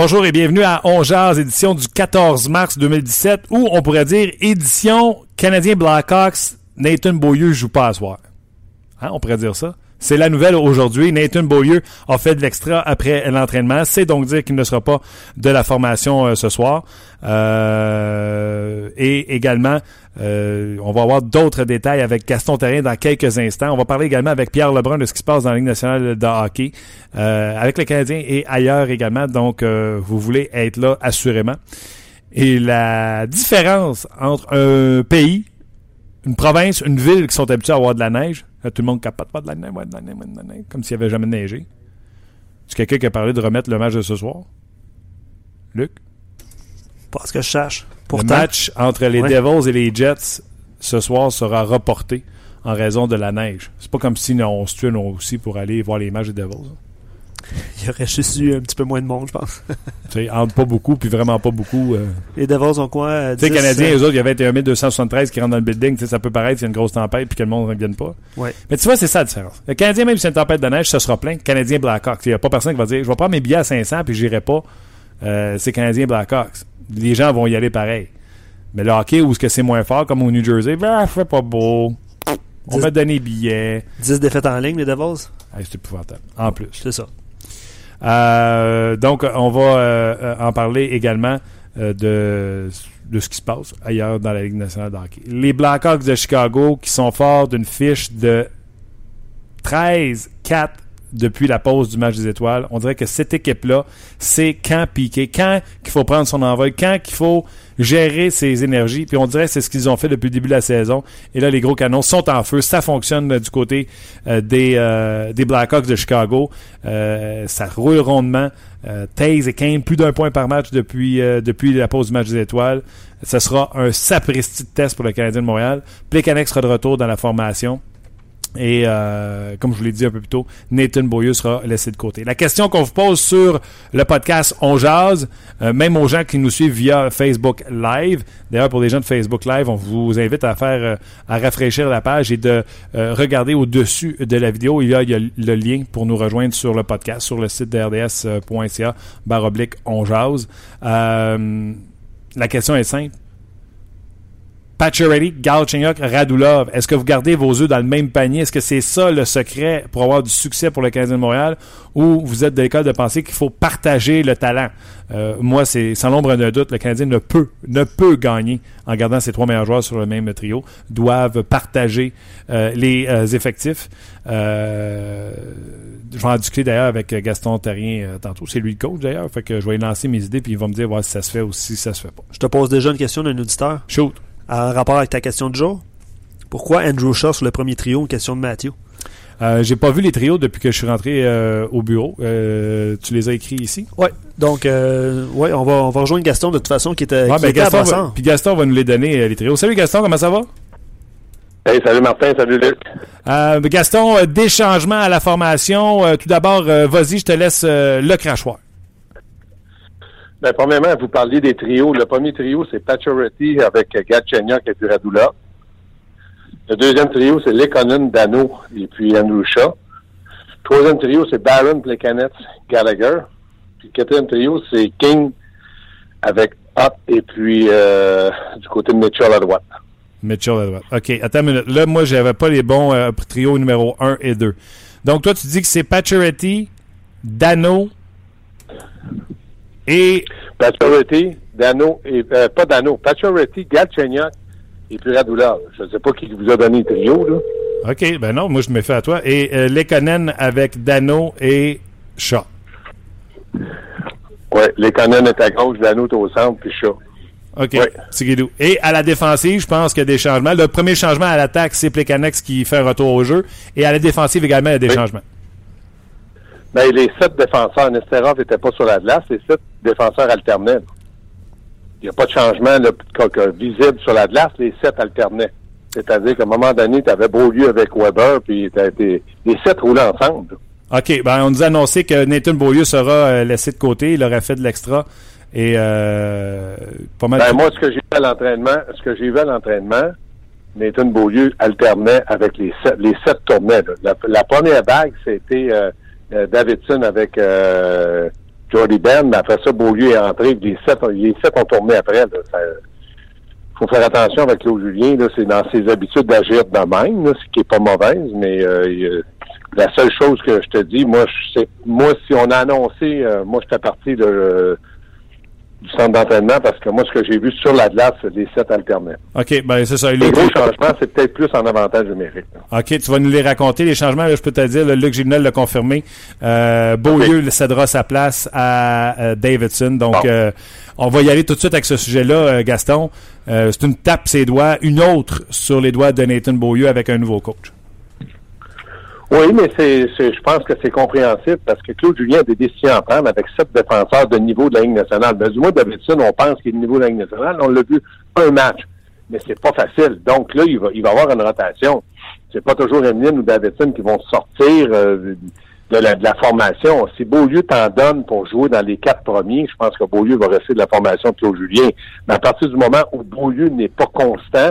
Bonjour et bienvenue à On Jazz, édition du 14 mars 2017, ou on pourrait dire édition Canadien Blackhawks, Nathan Beaulieu joue pas à soir. Hein, on pourrait dire ça? C'est la nouvelle aujourd'hui. Nathan Beaulieu a fait de l'extra après l'entraînement. C'est donc dire qu'il ne sera pas de la formation euh, ce soir. Euh, et également, euh, on va avoir d'autres détails avec Gaston Terrien dans quelques instants. On va parler également avec Pierre Lebrun de ce qui se passe dans la Ligue nationale de hockey, avec le Canadien et ailleurs également. Donc, vous voulez être là assurément. Et la différence entre un pays, une province, une ville qui sont habitués à avoir de la neige, tout le monde capote pas de la neige, de la neige, de la neige, comme s'il n'y avait jamais neigé. C'est quelqu'un qui a parlé de remettre le match de ce soir? Luc? Pas ce que je cherche. Le match entre les Devils et les Jets ce soir sera reporté en raison de la neige. C'est pas comme si on se tuait nous aussi pour aller voir les matchs des Devils. Il y aurait juste eu un petit peu moins de monde, je pense. tu sais, entre pas beaucoup, puis vraiment pas beaucoup. Euh... Les Devils ont quoi? Euh, tu sais, les Canadiens, eux autres, il y avait 21 273 qui rentrent dans le building. Ça peut paraître, il y a une grosse tempête, puis que le monde ne revienne pas. Ouais. Mais tu vois, c'est ça la différence. Le Canadien, même si c'est une tempête de neige, ça sera plein. Canadien Blackhawks. Il n'y a pas personne qui va dire, je vais prendre mes billets à 500, puis j'irai pas. Euh, c'est Canadien Blackhawks. Les gens vont y aller pareil. Mais le hockey, où est-ce que c'est moins fort, comme au New Jersey, ben, fait pas beau. On va donner billets. 10 défaites en ligne, les Devils? Ah, c'est épouvantable. En plus. C'est ça. Euh, donc, on va euh, en parler également euh, de, de ce qui se passe ailleurs dans la Ligue nationale de hockey. Les Blackhawks de Chicago qui sont forts d'une fiche de 13-4 depuis la pause du match des étoiles. On dirait que cette équipe-là, c'est quand piquer, quand qu'il faut prendre son envol, quand qu'il faut gérer ses énergies. Puis on dirait que c'est ce qu'ils ont fait depuis le début de la saison. Et là, les gros canons sont en feu. Ça fonctionne euh, du côté euh, des, euh, des Blackhawks de Chicago. ça roule rondement. Taze et Kane, plus d'un point par match depuis, depuis la pause du match des étoiles. Ce sera un sapristi de test pour le Canadien de Montréal. Plekanec sera de retour dans la formation. Et euh, comme je vous l'ai dit un peu plus tôt, Nathan Beaulieu sera laissé de côté. La question qu'on vous pose sur le podcast On Jazz, euh, même aux gens qui nous suivent via Facebook Live, d'ailleurs pour les gens de Facebook Live, on vous invite à faire, euh, à rafraîchir la page et de regarder au-dessus de la vidéo. Il y, a, le lien pour nous rejoindre sur le podcast, sur le site barre oblique On Jazz. la question est simple Pacioretty, Galchenyuk, Radulov. Est-ce que vous gardez vos œufs dans le même panier? Est-ce que c'est ça le secret pour avoir du succès pour le Canadien de Montréal? Ou vous êtes de l'école de penser qu'il faut partager le talent? Euh, moi, c'est sans l'ombre d'un doute, le Canadien ne peut, ne peut gagner en gardant ses trois meilleurs joueurs sur le même trio. Doivent partager euh, les euh, effectifs. je vais en discuter d'ailleurs avec Gaston Terrien tantôt. C'est lui le coach d'ailleurs. Fait que je vais lancer mes idées puis il va me dire si ça se fait ou si ça se fait pas. Je te pose déjà une question d'un auditeur. Shoot en rapport avec ta question de jour? Pourquoi Andrew Shaw sur le premier trio, une question de Mathieu? Euh, j'ai pas vu les trios depuis que je suis rentré euh, au bureau. Euh, tu les as écrits ici? Oui. Donc, euh, ouais, on va, on va rejoindre Gaston de toute façon qui était, ouais, ben Gaston va, Puis Gaston va nous les donner, les trios. Salut Gaston, comment ça va? Hey, salut Martin, salut Luc. Gaston, des changements à la formation. tout d'abord, vas-y, je te laisse le crachoir. Ben, premièrement, vous parliez des trios. Le premier trio, c'est Pacioretty avec Gatchenyok et puis Radula. Le deuxième trio, c'est Lekonen, Dano et puis Andrew Shaw. Troisième trio, c'est Baron, Plekanec, Gallagher. Puis quatrième trio, c'est King avec Up et puis euh, du côté de Mitchell à droite. Mitchell à droite. OK, attends une minute. Là, moi, j'avais pas les bons euh, trios numéro 1 et 2. Donc, toi, tu dis que c'est Pacioretty, Dano, et. Pacioretty, Dano, et, euh, pas Dano, Pacioretty, Galchenyuk et puis Radulov. Je ne sais pas qui vous a donné le trio, là. OK, ben non, moi je me fais à toi. Et euh, Lekonen avec Dano et Shaw. Oui, Lekonen est à gauche, Dano est au centre, puis Shaw. OK. Tigidou. Et à la défensive, je pense qu'il y a des changements. Le premier changement à l'attaque, c'est Plekanex qui fait un retour au jeu. Et à la défensive également, il y a des Oui. changements. Ben, les sept défenseurs, Nesterov n'était pas sur la glace, les sept défenseurs alternaient. Il n'y a pas de changement là, visible sur la glace, les sept alternaient. C'est-à-dire qu'à un moment donné, tu avais Beaulieu avec Weber, puis t'as été- les sept roulaient ensemble. OK. Ben, on nous a annoncé que Nathan Beaulieu sera euh, laissé de côté. Il aurait fait de l'extra. Et euh, pas mal. Ben, moi, ce que j'ai vu à l'entraînement, ce que j'ai vu à l'entraînement, Nathan Beaulieu alternait avec les sept, les sept tournaient. La, la première vague, c'était euh, euh, Davidson avec euh, Jordy Ben, mais après ça, Beaulieu est entré, puis les sept, les sept ont tourné après. Il faut faire attention avec Claude Julien, c'est dans ses habitudes d'agir de même, là, ce qui est pas mauvaise, mais euh, il- la seule chose que je te dis, moi, je sais, moi, si on a annoncé, euh, moi, j'étais parti de, euh, du centre d'entraînement parce que moi, ce que j'ai vu sur la glace, c'est les sept alternés. OK. Ben, c'est ça. Les Luc, gros changements, c'est peut-être plus en avantage numérique. là. OK, tu vas nous les raconter, les changements. Là, je peux te dire, le Luc Gilnel l'a confirmé. Euh, Beaulieu cédera sa place à euh, Davidson. Donc, Bon. euh, on va y aller tout de suite avec ce sujet-là, euh, Gaston. Euh, c'est une tape ses doigts, une autre sur les doigts de Nathan Beaulieu avec un nouveau coach. Oui, mais c'est, je pense que c'est compréhensible parce que Claude Julien a des décisions à prendre avec sept défenseurs de niveau de la Ligue nationale. Ben, du moins, Davidson, on pense qu'il est de niveau de la Ligue nationale. On l'a vu un match. Mais c'est pas facile. Donc là, il va, il va avoir une rotation. C'est pas toujours Emeline ou Davidson qui vont sortir euh, de, la, de la formation. Si Beaulieu t'en donne pour jouer dans les quatre premiers, je pense que Beaulieu va rester de la formation de Claude Julien. Mais à partir du moment où Beaulieu n'est pas constant,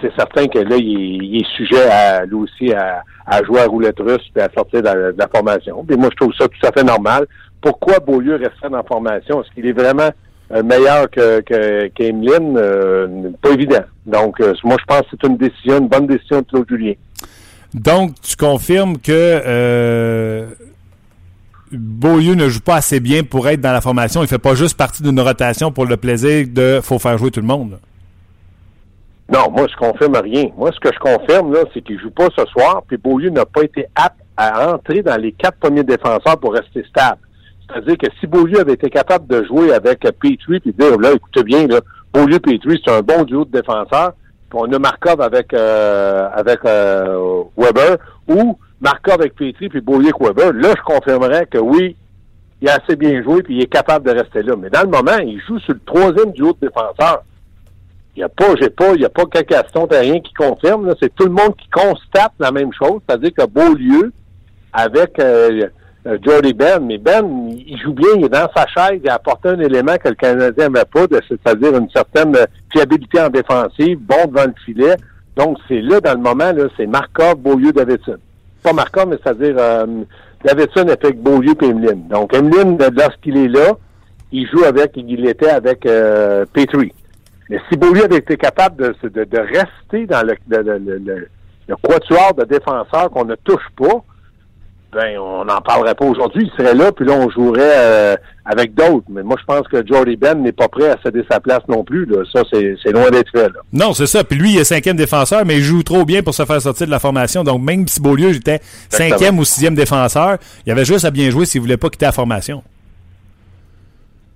c'est certain que là, il est, sujet à lui aussi à, jouer à roulette russe et à sortir de la, formation. Puis moi, je trouve ça tout à fait normal. Pourquoi Beaulieu resterait dans la formation? Est-ce qu'il est vraiment euh, meilleur que? Euh, pas évident. Donc, euh, moi, je pense que c'est une décision, une bonne décision de Claude Julien. Donc, tu confirmes que Beaulieu ne joue pas assez bien pour être dans la formation. Il fait pas juste partie d'une rotation pour le plaisir de faut faire jouer tout le monde. Non, moi, je confirme rien. Moi, ce que je confirme, là, c'est qu'il joue pas ce soir, puis Beaulieu n'a pas été apte à entrer dans les quatre premiers défenseurs pour rester stable. C'est-à-dire que si Beaulieu avait été capable de jouer avec Petrie, puis dire, là, écoutez bien, là, Beaulieu Petrie, c'est un bon duo de défenseurs, puis on a Markov avec euh, avec euh, Weber, ou Markov avec Petrie, puis Beaulieu avec Weber, là, je confirmerais que oui, il a assez bien joué, puis il est capable de rester là. Mais dans le moment, il joue sur le troisième duo de défenseurs. Il n'y a pas, j'ai pas, il y a pas Gaston rien qui confirme. C'est tout le monde qui constate la même chose, c'est-à-dire que Beaulieu, avec euh, euh, Jordy Ben, mais Ben, il joue bien, il est dans sa chaise, il a apporté un élément que le Canadien n'avait pas, c'est-à-dire une certaine euh, fiabilité en défensive, bon devant le filet. Donc, c'est là, dans le moment, là, c'est Markov, Beaulieu, Davidson. Pas Markov, mais c'est-à-dire euh, Davidson avec Beaulieu et Emeline. Donc, Emeline, lorsqu'il est là, il joue avec, il était avec euh, Petrie. Mais si Beaulieu avait été capable de, de, de rester dans le, le, le, le- le quatuor de défenseurs qu'on ne touche pas, ben on n'en parlerait pas aujourd'hui. Il serait là, puis là, on jouerait euh, avec d'autres. Mais moi, je pense que Jordy Ben n'est pas prêt à céder sa place non plus. Là. Ça, c'est c'est loin d'être fait. Là. Non, c'est ça. Puis lui, il est cinquième défenseur, mais il joue trop bien pour se faire sortir de la formation. Donc, même si Beaulieu était cinquième ou sixième défenseur, il avait juste à bien jouer s'il voulait pas quitter la formation.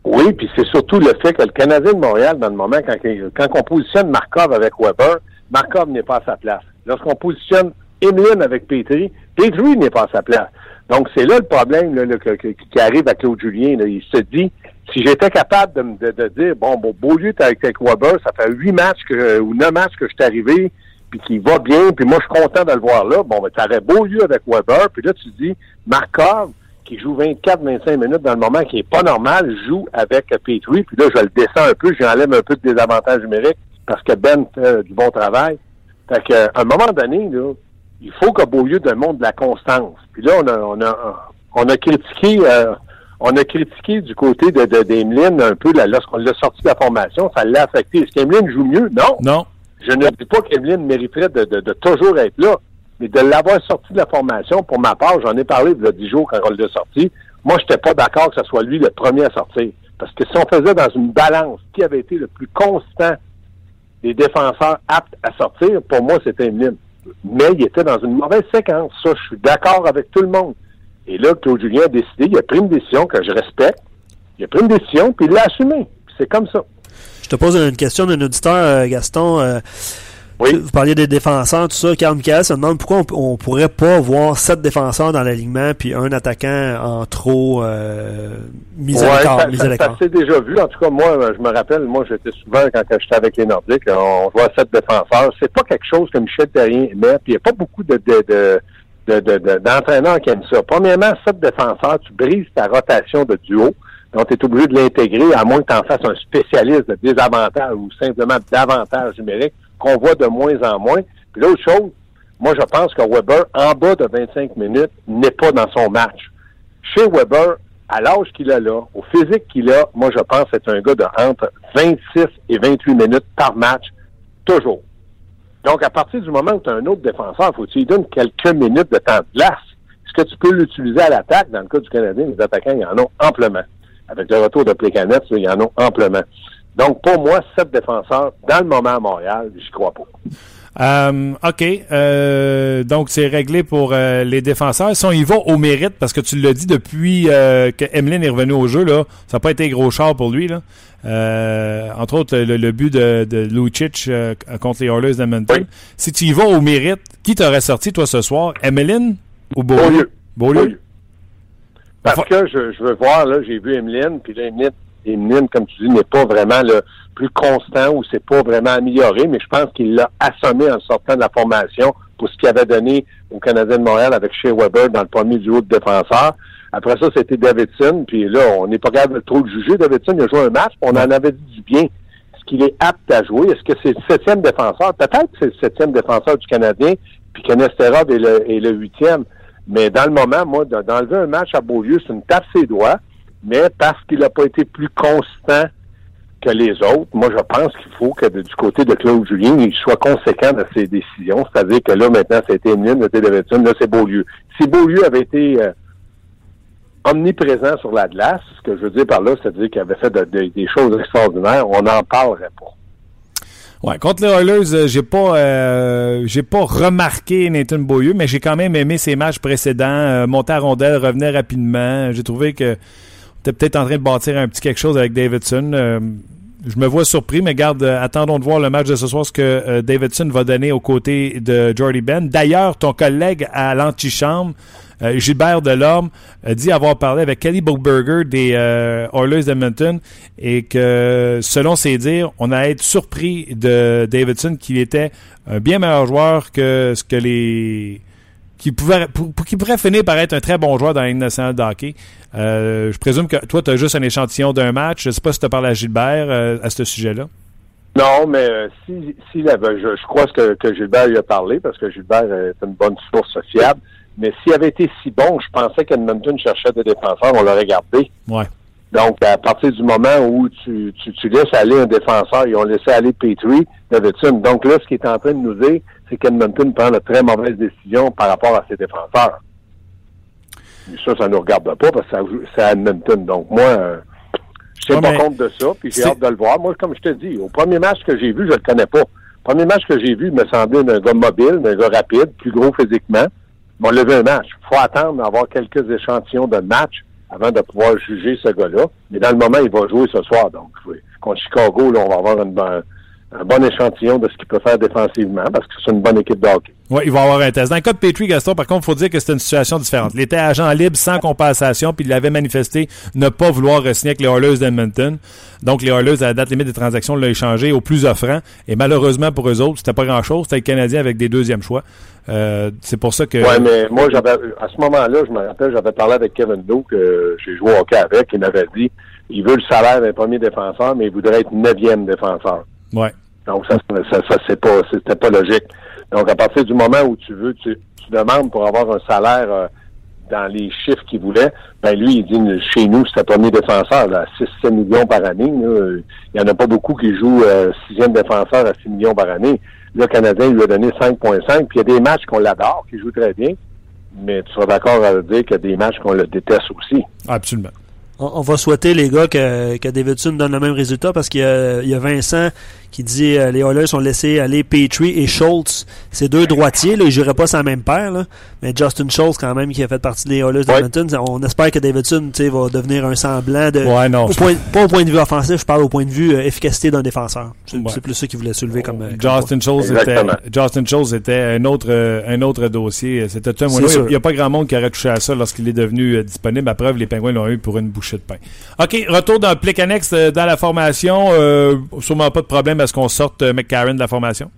Oui, puis c'est surtout le fait que le Canadien de Montréal, dans le moment, quand, quand on positionne Markov avec Weber, Markov n'est pas à sa place. Lorsqu'on positionne Emeline avec Petrie, Petrie n'est pas à sa place. Donc, c'est là le problème là, que- qui arrive à Claude Julien. là. Il se dit, si j'étais capable de, de, de dire, bon, bon Beaulieu, t'es avec, avec Weber, ça fait huit matchs que, ou neuf matchs que je suis arrivé, puis qui va bien, puis moi, je suis content de le voir là. Bon, ben, t'aurais Beaulieu avec Weber, puis là, tu dis, Markov, qui joue 24-25 minutes dans le moment, qui est pas normal, joue avec Petrie, puis là, je le descends un peu, j'enlève un peu de désavantages numériques, parce que Ben fait du bon travail. Fait que, à un moment donné, là, il faut que Beaulieu démontre de la constance. Puis là, on a, on a, on a critiqué, euh, on a critiqué du côté de, de d'Emeline un peu là, lorsqu'on l'a sorti de la formation, ça l'a affecté. Est-ce qu'Emeline joue mieux? Non. Non. Je ne dis pas qu'Emeline mériterait de, de, de toujours être là, mais de l'avoir sorti de la formation, pour ma part, j'en ai parlé il y a 10 jours quand on l'a sorti. Moi, je n'étais pas d'accord que ce soit lui le premier à sortir. Parce que si on faisait dans une balance qui avait été le plus constant des défenseurs aptes à sortir, pour moi, c'était Emeline. Mais il était dans une mauvaise séquence. Ça, je suis d'accord avec tout le monde. Et là, Claude Julien a décidé, il a pris une décision que je respecte. Il a pris une décision, puis il l'a assumée. C'est comme ça. Je te pose une question d'un auditeur, euh, Gaston. Oui. Vous parliez des défenseurs, tout ça. Carl Michael se demande pourquoi on, on pourrait pas voir sept défenseurs dans l'alignement puis un attaquant en trop euh, mis à l'écart. ça, s'est déjà vu. En tout cas, moi, je me rappelle, moi, j'étais souvent, quand j'étais avec les Nordiques, on voit sept défenseurs. C'est pas quelque chose que Michel Terrien aimait, puis il n'y a pas beaucoup de, de, de, de- de- de- d'entraîneurs qui aiment ça. Premièrement, sept défenseurs, tu brises ta rotation de duo. Donc, tu es obligé de l'intégrer, à moins que tu en fasses un spécialiste de désavantages ou simplement d'avantages numériques, qu'on voit de moins en moins. Puis l'autre chose, moi, je pense que Weber, en bas de 25 minutes, n'est pas dans son match. Chez Weber, à l'âge qu'il a là, au physique qu'il a, moi, je pense que c'est un gars de entre 26 et 28 minutes par match, toujours. Donc, à partir du moment où tu as un autre défenseur, faut que tu lui donnes quelques minutes de temps de glace. Est-ce que tu peux l'utiliser à l'attaque? Dans le cas du Canadien, les attaquants, ils en ont amplement. Avec le retour de Plécanet, ils en ont amplement. Donc, pour moi, sept défenseurs, dans le moment à Montréal, j'y crois pas. Euh, OK. Euh, donc, c'est réglé pour euh, les défenseurs. Si on y va au mérite, parce que tu l'as dit depuis euh, que Emeline est revenu au jeu, là, ça n'a pas été gros char pour lui. Là. Entre autres, le, le but de, de Lucic contre les Oilers d'Edmonton. Oui. Si tu y vas au mérite, qui t'aurait sorti, toi, ce soir? Emeline ou Beaulieu? Beaulieu. Beaulieu? Parce que je, je veux voir, là, j'ai vu Emeline, puis là, Emeline, Emeline, comme tu dis, n'est pas vraiment le plus constant ou c'est pas vraiment amélioré, mais je pense qu'il l'a assommé en sortant de la formation pour ce qu'il avait donné au Canadien de Montréal avec Shea Weber dans le premier duo de défenseurs. Après ça, c'était Davidson, puis là, on n'est pas capable de trop le juger. Davidson, il a joué un match, on en avait dit du bien. Est-ce qu'il est apte à jouer? Est-ce que c'est le septième défenseur? Peut-être que c'est le septième défenseur du Canadien, puis que est le, huitième. Mais dans le moment, moi, de- d'enlever un match à Beaulieu, c'est une tape ses doigts, mais parce qu'il n'a pas été plus constant que les autres, moi, je pense qu'il faut que du côté de Claude Julien, il soit conséquent de ses décisions. C'est-à-dire que là, maintenant, été Emeline, c'était Davidson, là, c'est Beaulieu. Si Beaulieu avait été euh, omniprésent sur la glace, ce que je veux dire par là, c'est-à-dire qu'il avait fait de- de- des choses extraordinaires, on n'en parlerait pas. Ouais, contre les Oilers, euh, j'ai pas euh, j'ai pas remarqué Nathan Beaulieu, mais j'ai quand même aimé ses matchs précédents. Monter à rondelle, revenait rapidement. J'ai trouvé que était peut-être en train de bâtir un petit quelque chose avec Davidson. Euh, je me vois surpris, mais garde, euh, attendons de voir le match de ce soir, ce que euh, Davidson va donner aux côtés de Jordy Ben. D'ailleurs, ton collègue à l'antichambre, Gilbert Delorme, dit avoir parlé avec Kelly Bookberger des Oilers d'Edmonton et que, selon ses dires, on a été surpris de Davidson qu'il était un bien meilleur joueur que ce que les qui pouvait, pour, pour- qui pourrait finir par être un très bon joueur dans la Ligue nationale de hockey. Euh, je présume que toi, tu as juste un échantillon d'un match. Je ne sais pas si tu as parlé à Gilbert euh, à ce sujet-là. Non, mais euh, si, si la- ben, je, je crois que, que Gilbert y a parlé, parce que Gilbert est une bonne source fiable. Mais s'il avait été si bon, je pensais qu'Edmonton cherchait des défenseurs, on l'aurait gardé. Ouais. Donc, à partir du moment où tu, tu, tu laisses aller un défenseur, ils ont laissé aller Petrie, Davidson. Donc là, ce qu'il est en train de nous dire, c'est qu'Edmonton prend de très mauvaises décisions par rapport à ses défenseurs. Mais ça, ça ne nous regarde pas parce que c'est à Edmonton. Donc, moi, euh, je tiens Ouais, pas compte de ça, puis j'ai hâte de le voir. Moi, comme je te dis, au premier match que j'ai vu, je le connais pas. Le premier match que j'ai vu, il me semblait d'un gars mobile, d'un gars rapide, plus gros physiquement. Mais on l'a vu un match. Il faut attendre d'avoir quelques échantillons de match avant de pouvoir juger ce gars-là. Mais dans le moment, il va jouer ce soir. Donc, contre Chicago, là, on va avoir une un bon échantillon de ce qu'il peut faire défensivement parce que c'est une bonne équipe de hockey. Ouais, il va avoir un test. Dans le cas de Petrie Gaston, par contre, il faut dire que c'était une situation différente. Il était agent libre sans compensation, puis il avait manifesté ne pas vouloir signer avec les Oilers d'Edmonton. Donc, les Oilers, à la date limite des transactions, l'ont échangé au plus offrant. Et malheureusement pour eux autres, c'était pas grand-chose. C'était le Canadien avec des deuxièmes choix. Euh, c'est pour ça que... Ouais, mais moi, j'avais, à ce moment-là, je me rappelle, j'avais parlé avec Kevin Doe, que j'ai joué au hockey avec, il m'avait dit, il veut le salaire d'un premier défenseur, mais il voudrait être neuvième défenseur. Ouais. Donc, ça, ça, ça c'est pas, c'était pas logique. Donc, à partir du moment où tu veux, tu, tu demandes pour avoir un salaire euh, dans les chiffres qu'il voulait, ben lui, il dit, chez nous, c'est un premier défenseur, là, 6-7 millions par année. là. Il y en a pas beaucoup qui jouent euh, sixième défenseur à 6 millions par année. Le Canadien il lui a donné 5.5, puis il y a des matchs qu'on l'adore, qui joue très bien, mais tu seras d'accord à dire qu'il y a des matchs qu'on le déteste aussi. Absolument. On, on va souhaiter, les gars, que, que Davidson donne le même résultat parce qu'il y, a- il y a Vincent qui dit euh, les Oilers ont laissé aller Petrie et Schultz. C'est deux droitiers, là, ils joueraient pas sans même paire, là. mais Justin Schultz quand même qui a fait partie des Oilers d'Edmonton, on espère que Davidson va devenir un semblant de... Ouais, non, au point, pas au point de vue offensif, je parle au point de vue euh, efficacité d'un défenseur. C'est Ouais. plus ça qu'il voulait soulever comme... euh, comme Justin Schultz était, Exactement. Justin Schultz était un autre, euh, un autre dossier. C'était un. Il n'y a pas grand monde qui aurait touché à ça lorsqu'il est devenu euh, disponible. À preuve, les Pingouins l'ont eu pour une bouchée de pain. OK, retour dans le plic annexe euh, dans la formation. Euh, sûrement pas de problème à ce qu'on sorte euh, McCarron de la formation?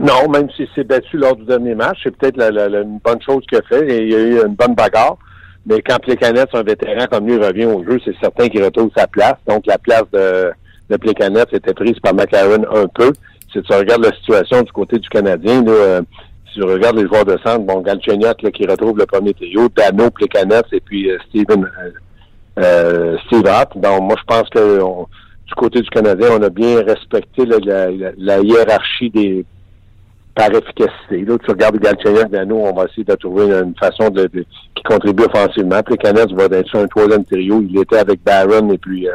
Non, même s'il s'est battu lors du dernier match, c'est peut-être la, une bonne chose qu'il a fait. Et il y a eu une bonne bagarre. Mais quand Plekanec, un vétéran comme lui, revient au jeu, c'est certain qu'il retrouve sa place. Donc, la place de, de Plekanec était prise par McLaren un peu. Si tu regardes la situation du côté du Canadien, euh, si tu regardes les joueurs de centre, bon, Galchenyuk, qui retrouve le premier trio, Dano, Plekanec et puis euh, Steven, Steve Hart. Donc, moi, je pense que du côté du Canadien, on a bien respecté la, la- la hiérarchie des par efficacité. Là, tu regardes Galchenyuk, Dano, on va essayer de trouver une façon de, de- qui contribue offensivement. Puis le Canadien va être sur un troisième trio. Il était avec Barron et puis euh,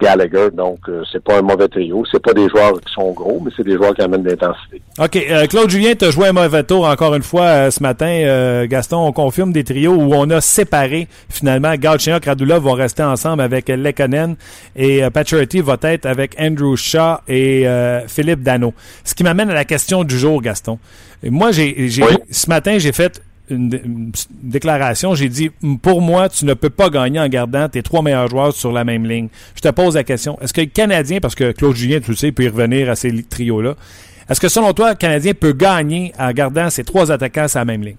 Gallagher. Donc, euh, c'est pas un mauvais trio. C'est pas des joueurs qui sont gros, mais c'est des joueurs qui amènent de l'intensité. OK, euh, Claude Julien, tu as joué un mauvais tour encore une fois euh, ce matin. Euh, Gaston, on confirme des trios où on a séparé finalement. Galchenyuk, Radulov vont rester ensemble avec Lekkonen et euh, Pacioretty va être avec Andrew Shaw et euh, Philippe Dano. Ce qui m'amène à la question du jour, Gaston. Et moi, j'ai, j'ai Oui. ce matin, j'ai fait une, dé- une déclaration. J'ai dit, pour moi, tu ne peux pas gagner en gardant tes trois meilleurs joueurs sur la même ligne. Je te pose la question. Est-ce que le Canadien, parce que Claude Julien, tu le sais, peut y revenir à ces trios-là, est-ce que selon toi, le Canadien peut gagner en gardant ses trois attaquants sur la même ligne?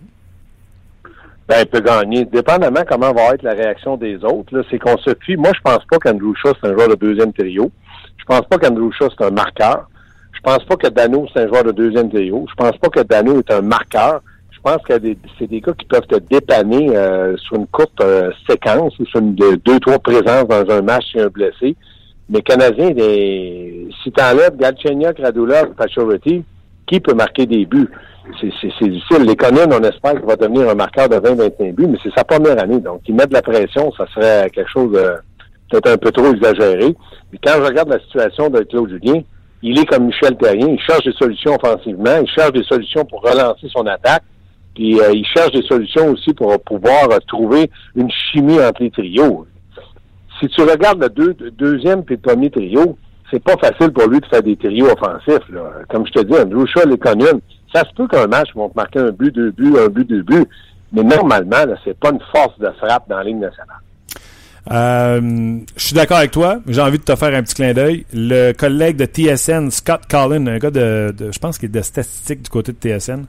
Ben, il peut gagner. Dépendamment comment va être la réaction des autres, c'est qu'on se fie. Moi, je pense pas qu'Andrew Shaw, c'est un joueur de deuxième trio. Je pense pas qu'Andrew Shaw, c'est un marqueur. Je pense pas que Dano, c'est un joueur de deuxième trio. Je pense pas que Dano est un marqueur. Je pense que c'est des gars qui peuvent te dépanner euh, sur une courte euh, séquence ou sur une, de- deux, trois présences dans un match si un blessé. Mais Canadien, des, si tu enlèves Galchenyuk, Radulov, Pacioretty, qui peut marquer des buts? C'est, difficile. Les Conan, on espère qu'il va devenir un marqueur de 20-25 buts, mais c'est sa première année. Donc, il met de la pression, ça serait quelque chose peut-être un peu trop exagéré. Mais quand je regarde la situation de Claude Julien, il est comme Michel Terrien, il cherche des solutions offensivement, il cherche des solutions pour relancer son attaque, puis euh, il cherche des solutions aussi pour pouvoir euh, trouver une chimie entre les trios. Si tu regardes le deux- deuxième puis le premier trio, c'est pas facile pour lui de faire des trios offensifs. Comme je te dis, Andrew Shaw, les Conan, ça se peut qu'un match vont te marquer un but, deux buts, un but, deux buts, mais normalement, c'est pas une force de frappe dans la ligne nationale. Euh, je suis d'accord avec toi. J'ai envie de te faire un petit clin d'œil. Le collègue de TSN, Scott Collin, un gars de, de- je pense qu'il est de statistique du côté de TSN,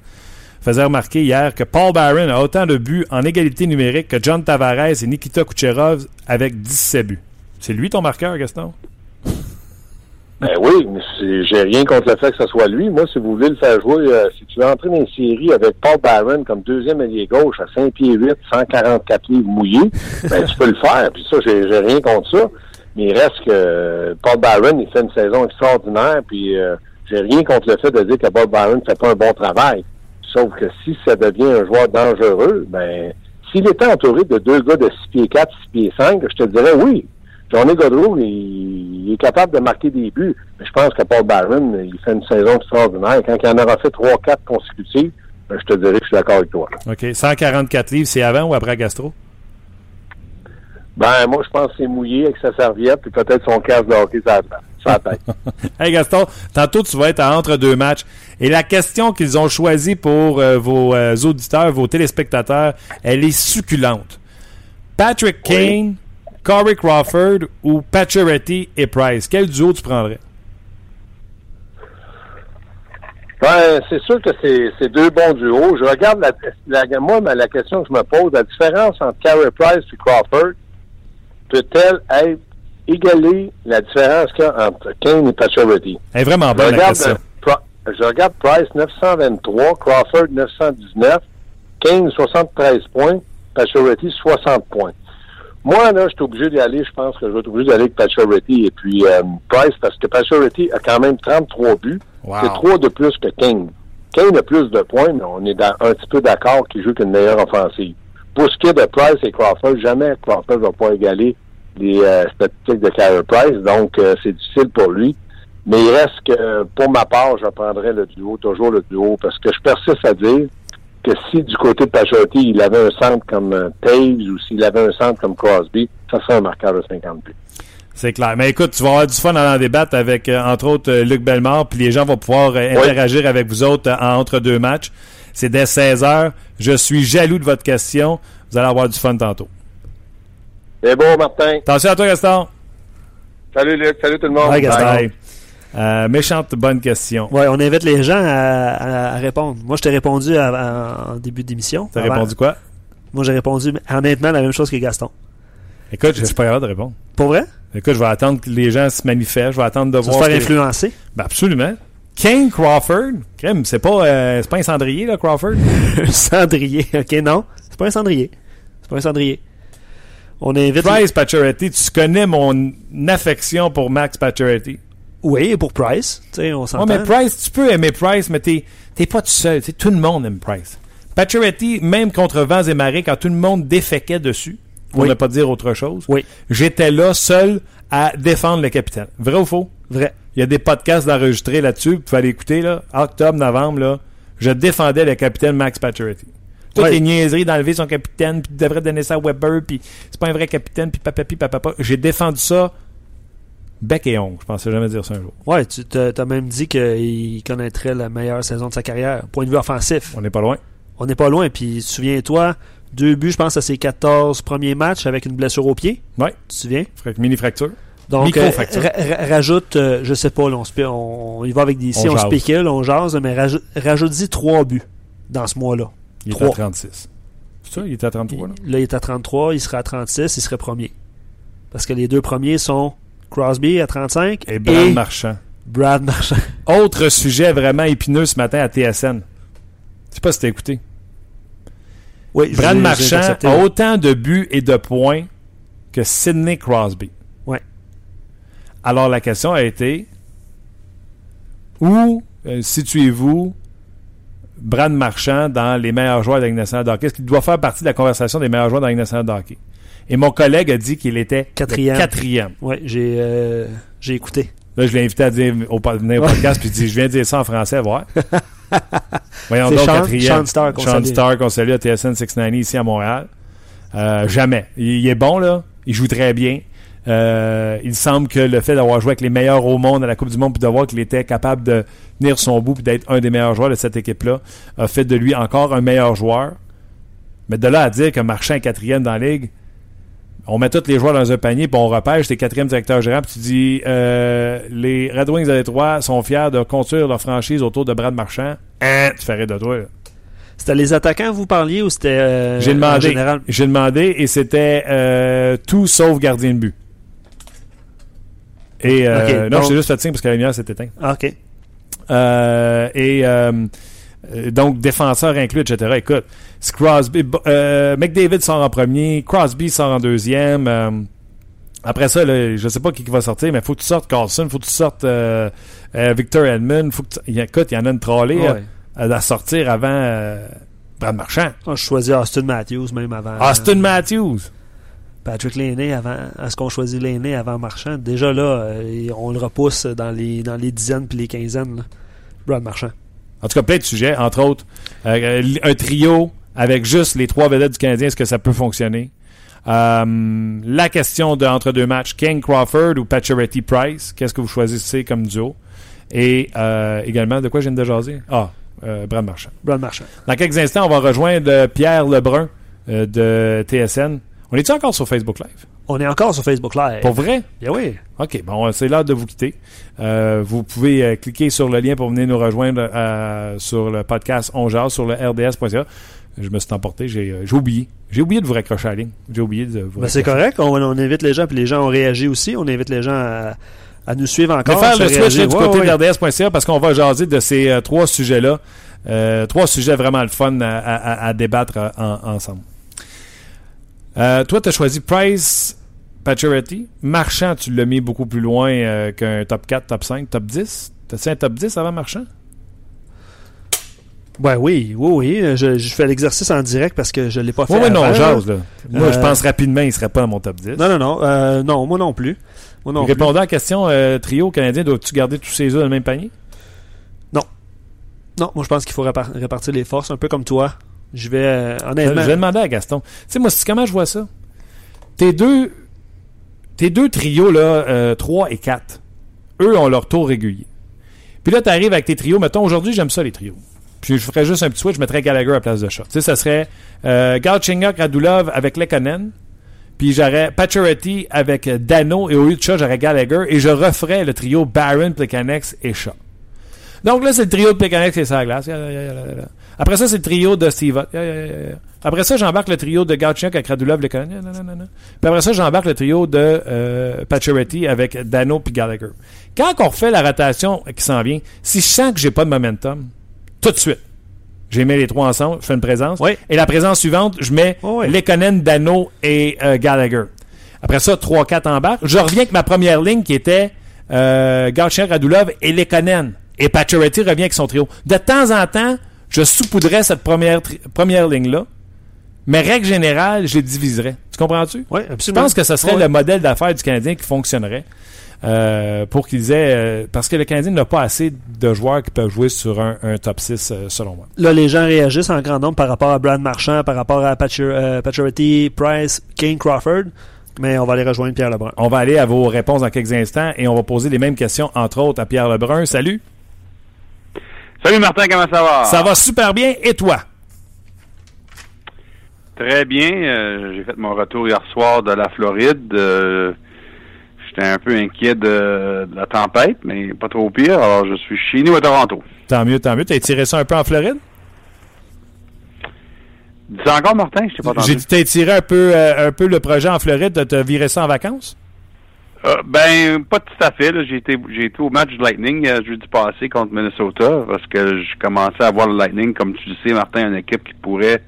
faisait remarquer hier que Paul Barron a autant de buts en égalité numérique que John Tavares et Nikita Kucherov avec 17 buts. C'est lui ton marqueur, Gaston? Ben oui, j'ai rien contre le fait que ce soit lui. Moi, si vous voulez le faire jouer, euh, si tu veux entrer dans une série avec Paul Barron comme deuxième allié gauche à 5 pieds 8, 144 livres mouillés, ben tu peux le faire. Puis ça, j'ai rien contre ça. Mais il reste que euh, Paul Barron, il fait une saison extraordinaire, puis euh, j'ai rien contre le fait de dire que Paul Barron ne fait pas un bon travail. Sauf que si ça devient un joueur dangereux, ben s'il était entouré de deux gars de 6 pieds 4, 6 pieds 5, je te dirais oui. Johnny Godreau, il, il est capable de marquer des buts. Mais je pense que Paul Barron, il fait une saison extraordinaire. Quand il en aura fait 3-4 consécutives, ben, je te dirais que je suis d'accord avec toi. OK. 144 livres, c'est avant ou après Gastro? Ben, moi, je pense que c'est mouillé avec sa serviette, puis peut-être son casque de hockey sur la tête. Hey Gaston, tantôt tu vas être à entre deux matchs. Et la question qu'ils ont choisie pour euh, vos euh, auditeurs, vos téléspectateurs, elle est succulente. Patrick Kane, Corey Crawford ou Pacioretty et Price? Quel duo tu prendrais? Ben, c'est sûr que c'est deux bons duos. Je regarde la, la moi mais la question que je me pose, la différence entre Carey Price et Crawford peut-elle être égaler la différence qu'il y a entre Kane et Pacioretty? Elle est vraiment Je bonne la regarde, question. euh, je regarde Price 923, Crawford 919, Kane 73 points, Pacioretty 60 points. Moi, là, je suis obligé d'y aller. Je pense que je vais être obligé d'aller avec Pacioretty et puis euh, Price parce que Pacioretty a quand même 33 buts. Wow. C'est trois de plus que Kane. Kane a plus de points, mais on est dans- un petit peu d'accord qu'il joue qu'une meilleure offensive. Pour ce qui est de Price et Crawford, jamais Crawford va pas égaler les euh, statistiques de Carey Price, donc euh, c'est difficile pour lui. Mais il reste que, pour ma part, je prendrais le duo, toujours le duo, parce que je persiste à dire que si du côté de Pachotti, il avait un centre comme euh, Taves ou s'il avait un centre comme Crosby, ça serait un marqueur de 50 buts. C'est clair. Mais écoute, tu vas avoir du fun à en débattre avec, entre autres, Luc Bellemare, puis les gens vont pouvoir euh, interagir avec vous autres euh, entre deux matchs. C'est dès 16 heures. Je suis jaloux de votre question. Vous allez avoir du fun tantôt. C'est bon, Martin. Attention à toi, Gaston. Salut, Luc. Salut tout le monde. Bye, Gaston. Bye. Euh, méchante bonne question. Ouais, on invite les gens à, à- à répondre. Moi, je t'ai répondu à- à- en début d'émission. T'as répondu quoi? Moi, j'ai répondu honnêtement la même chose que Gaston. Écoute, je suis pas capable de répondre. Pour vrai? Écoute, je vais attendre que les gens se manifestent. Je vais attendre de Tu voir. te faire que- influencer? Ben, absolument. Kane Crawford? Crème, c'est pas, euh, c'est pas un cendrier, là, Crawford? un cendrier. OK, non. C'est pas un cendrier. C'est pas un cendrier. On invite... Price Pacioretty, tu connais mon affection pour Max Pacioretty. Oui, pour Price. Tu sais, on Ouais, s'entend. mais Price, tu peux aimer Price, mais t'es, t'es pas tout seul. Tout le monde aime Price. Pacioretty, même contre vents et marées, quand tout le monde déféquait dessus, pour Oui. ne pas dire autre chose, Oui, j'étais là seul à défendre le capitaine. Vrai ou faux? vrai. Il y a des podcasts d'enregistrés là-dessus, vous pouvez aller écouter, là, octobre, novembre, là, je défendais le capitaine Max Pacioretty. Toutes Ouais. les niaiseries d'enlever son capitaine, puis devrait donner ça à Weber, puis c'est pas un vrai capitaine, puis papa, puis papa. J'ai défendu ça bec et ongle. Je pensais jamais dire ça un jour. Ouais, tu t'as t'as même dit qu'il connaîtrait la meilleure saison de sa carrière. Point de vue offensif. On n'est pas loin. On n'est pas loin. Puis, souviens-toi, deux buts, je pense, à ses 14 premiers matchs avec une blessure au pied. Ouais. Tu te souviens? Fra- Mini fracture. Donc, euh, ra- ra- rajoute, euh, je sais pas, là, on, on, y va avec des si On spécule, on jase, mais rajoute, rajoute-y trois buts dans ce mois-là. Il est à 36. C'est ça? Il était à 33, là? Là, il est à 33, il sera à 36, il serait premier. Parce que les deux premiers sont Crosby à 35 Et Brad Marchand. Brad Marchand. Autre sujet vraiment épineux ce matin à TSN. Je sais pas si t'as écouté. Oui, Brad Marchand a autant de buts et de points que Sidney Crosby. Ouais. Alors la question a été où euh, situez-vous Brad Marchand dans les meilleurs joueurs de la Ligue nationale de hockey? Est-ce qu'il doit faire partie de la conversation des meilleurs joueurs de la Ligue nationale de hockey? Et mon collègue a dit qu'il était Quatrième. quatrième. J'ai euh, j'ai écouté. Là, je l'ai invité à dire au, venir au podcast, puis dit Je viens de dire ça en français, voir. Voyons donc, Sean- quatrième. Sean qu'on Sean salue. À TSN 690 ici à Montréal. Euh, jamais. Il, il est bon, là. Il joue très bien. Euh, il semble que le fait d'avoir joué avec les meilleurs au monde à la Coupe du Monde, puis de voir qu'il était capable de tenir son bout, puis d'être un des meilleurs joueurs de cette équipe-là, a fait de lui encore un meilleur joueur. Mais de là à dire que Marchand est quatrième dans la ligue, on met tous les joueurs dans un panier, puis on repêche, t'es quatrième directeur général, puis tu dis euh, les Red Wings de Détroit sont fiers de construire leur franchise autour de Brad Marchand. Hein, tu ferais de toi. là. C'était les attaquants vous parliez ou c'était euh, J'ai en demandé. général? J'ai demandé et c'était euh, tout sauf gardien de but. Et euh, non, donc- je t'ai juste fait signe parce que la lumière s'est éteinte. OK. Euh, et euh, donc défenseur inclus, etc. Écoute, Crosby, McDavid sort en premier, Crosby sort en deuxième. après ça, là, je sais pas qui qui va sortir, mais faut que tu sortes Carlson, faut que tu sortes Victor Edmond, faut que tu- écoute, il y en a une trollée Ouais. à, à sortir avant Brad Marchand. Ah, je choisis Austin Matthews même avant. Austin Matthews. Patrick Lainé avant. Est-ce qu'on choisit Lainé avant Marchand? Déjà là, euh, on le repousse dans les, dans les dizaines puis les quinzaines. Là. Brad Marchand. En tout cas, plein de sujets, entre autres. euh, un trio avec juste les trois vedettes du Canadien, est-ce que ça peut fonctionner? Euh, la question de entre deux matchs, King Crawford ou Pacioretty Price, qu'est-ce que vous choisissez comme duo? Et également, de quoi je viens de jaser? Ah, euh, Brad Marchand. Brad Marchand. Dans quelques instants, on va rejoindre Pierre Lebrun de TSN. On est-tu encore sur Facebook Live? On est encore sur Facebook Live. Pour vrai? Bien oui. OK, bon, c'est l'heure de vous quitter. Euh, vous pouvez euh, cliquer sur le lien pour venir nous rejoindre euh, sur le podcast On Jase, sur le rds.ca. Je me suis emporté, j'ai euh, j'ai oublié. J'ai oublié de vous raccrocher à la ligne. J'ai oublié de vous Ben, c'est correct. On, on invite les gens, puis les gens ont réagi aussi. On invite les gens à, à nous suivre encore. vais faire le switch du côté ouais. de rds.ca parce qu'on va jaser de ces euh, trois sujets-là. Euh, trois sujets vraiment le fun à, à- à- à débattre euh, en- ensemble. Euh, toi, tu as choisi Price Pacioretty. Marchand, tu l'as mis beaucoup plus loin euh, qu'un top 4, top 5, top 10. T'as-tu un top 10 avant Marchand? Ben oui, oui, oui. Je, je fais l'exercice en direct parce que je ne l'ai pas fait. Oui, non, avant. jase, là. Moi, je Euh, pense rapidement, il serait pas dans mon top 10. Non, non, non. euh, non, moi non plus. Moi non plus. Répondant à la question, euh, trio canadien, dois-tu garder tous ses œufs dans le même panier? Non, moi je pense qu'il faut répar- répartir les forces, un peu comme toi. Je vais, euh, Je honnêtement... vais demander à Gaston. Tu sais, moi, comment je vois ça? Tes deux, tes deux trios, là, 3 et 4, eux ont leur tour régulier. Puis là, tu arrives avec tes trios. Mettons, aujourd'hui, j'aime ça, les trios. Puis je ferais juste un petit switch, je mettrais Gallagher à la place de Shaw. Tu sais, ça serait euh, Radulov avec Lekonen. Puis j'aurais Pacioretty avec Dano. Et au lieu de Shaw, j'aurais Gallagher. Et je referais le trio Barron, Plekanec et Shaw. Donc là, c'est le trio de Plekanec et sa glace. Après ça, c'est le trio de Steve. Après ça, j'embarque le trio de Galchenyuk avec Radulov, nan. Puis après ça, j'embarque le trio de euh, Pacioretty avec Dano puis Gallagher. Quand on refait la rotation qui s'en vient, si je sens que j'ai pas de momentum, tout de suite, j'ai mis les trois ensemble, je fais une présence. Oui. Et la présence suivante, je mets Oh, oui. Lekonen, Dano et euh, Gallagher. Après ça, 3-4 en bas. Je reviens avec ma première ligne qui était euh, Radulov et Lekonen. Et Pacioretty revient avec son trio. De temps en temps, je saupoudrais cette première, première ligne-là. Mais règle générale, je les diviserais. Tu comprends-tu? Oui, Je absolument. pense que ce serait le modèle d'affaires du Canadien qui fonctionnerait. euh, pour qu'ils aient. euh, parce que le Canadien n'a pas assez de joueurs qui peuvent jouer sur un, un top 6, euh, selon moi. Là, les gens réagissent en grand nombre par rapport à Brad Marchand, par rapport à Pacioretty, Price, Kane Crawford. Mais on va aller rejoindre Pierre Lebrun. On va aller à vos réponses dans quelques instants et on va poser les mêmes questions, entre autres, à Pierre Lebrun. Salut. Salut Martin, comment ça va? Ça va super bien. Et toi? Très bien. Euh, j'ai fait mon retour hier soir de la Floride. Euh, J'étais un peu inquiet de, de la tempête, mais pas trop pire. Alors, je suis chez nous à Toronto. Tant mieux, tant mieux. T'as tiré ça un peu en Floride? Dis encore, Martin? Je t'ai pas entendu. J'ai dit t'as tiré un peu, euh, un peu le projet en Floride, de te virer ça en vacances? Euh, ben, pas tout à fait. là. J'ai été, j'ai été au match du Lightning euh, jeudi passé contre Minnesota parce que je commençais à voir le Lightning, comme tu le sais, Martin, une équipe qui pourrait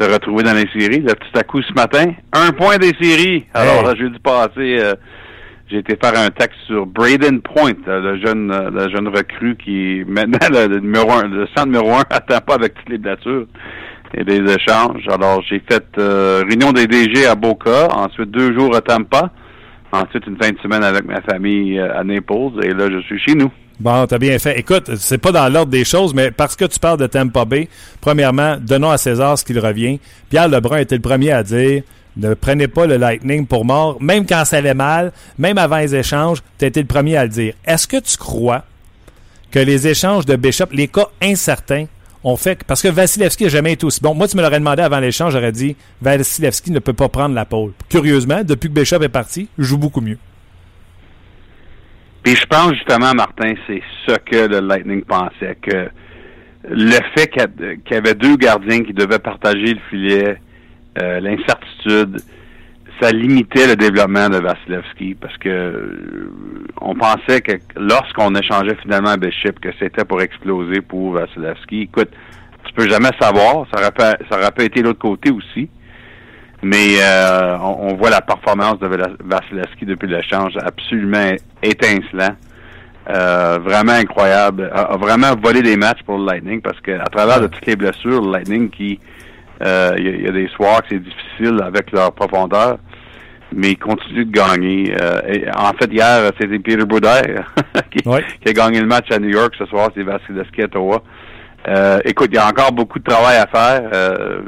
se retrouver dans les séries. Là, tout à coup, ce matin, un point des séries. Alors, Hey. jeudi passé, euh, j'ai été faire un texte sur Braden Point, euh, le jeune, euh, le jeune recrue qui est maintenant le, numéro un, le centre numéro un, attend pas avec toutes les blessures et des échanges. Alors, j'ai fait euh, réunion des DG à Boca, ensuite deux jours à Tampa, ensuite une fin de semaine avec ma famille euh, à Naples, et là, je suis chez nous. Bon, t'as bien fait. Écoute, c'est pas dans l'ordre des choses, mais parce que tu parles de Tampa Bay, premièrement, donnons à César ce qu'il revient. Pierre Lebrun était le premier à dire ne prenez pas le Lightning pour mort, même quand ça allait mal, même avant les échanges, tu été le premier à le dire. Est-ce que tu crois que les échanges de Bishop, les cas incertains, ont fait parce que Vasilevski n'a jamais été aussi bon. Moi, tu me l'aurais demandé avant l'échange, j'aurais dit Vasilevski ne peut pas prendre la pôle. Curieusement, depuis que Bishop est parti, il joue beaucoup mieux. Puis je pense justement, Martin, c'est ce que le Lightning pensait, que le fait qu'il y a- qu'il y avait deux gardiens qui devaient partager le filet, euh, l'incertitude, ça limitait le développement de Vasilevski parce que euh, on pensait que lorsqu'on échangeait finalement à Bishop, que c'était pour exploser pour Vasilevski. Écoute, tu peux jamais savoir, ça aurait pas, ça aurait pas été l'autre côté aussi. Mais euh, on, voit la performance de Vasilevski depuis l'échange absolument étincelant. Euh, vraiment incroyable. A, a vraiment volé des matchs pour le Lightning parce que à travers de toutes les blessures, le Lightning qui euh, il y, y a des soirs que c'est difficile avec leur profondeur, mais ils continuent de gagner. Euh, et en fait, hier, c'était Peter Boudet qui, Ouais. qui a gagné le match à New York. Ce soir, c'est Vasilevski à Ottawa. Euh, écoute, il y a encore beaucoup de travail à faire. Euh,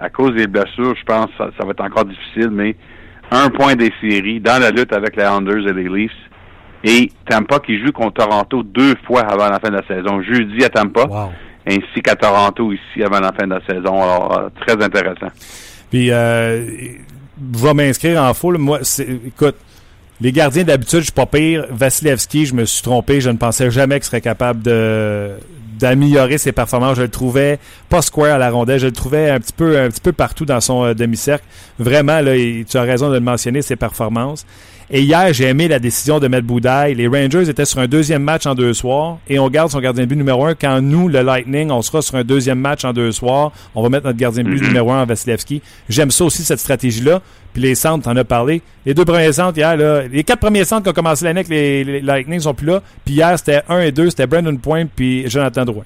à cause des blessures, je pense que ça, ça va être encore difficile, mais un point des séries dans la lutte avec les Anders et les Leafs. Et Tampa qui joue contre Toronto deux fois avant la fin de la saison. Jeudi à Tampa, Wow. Ainsi qu'à Toronto ici avant la fin de la saison. Alors, euh, très intéressant. Puis, euh, je vais m'inscrire en full. Moi, écoute, les gardiens d'habitude, je suis pas pire. Vasilevski, je me suis trompé. Je ne pensais jamais qu'il serait capable de d'améliorer ses performances. Je le trouvais pas square à la rondelle. Je le trouvais un petit peu, un petit peu partout dans son euh, demi-cercle. Vraiment, là, il- tu as raison de le mentionner, ses performances. Et hier, j'ai aimé la décision de mettre Boudaille. Les Rangers étaient sur un deuxième match en deux soirs et on garde son gardien de but numéro un. Quand nous, le Lightning, on sera sur un deuxième match en deux soirs, on va mettre notre gardien de but numéro un en Vasilevski. J'aime ça aussi, cette stratégie-là. Puis les centres, t'en as parlé. Les deux premiers centres hier, là, les quatre premiers centres qui ont commencé l'année avec les, les Lightning sont plus là. Puis hier, c'était un et deux, c'était Brandon Point puis Jonathan Drouin.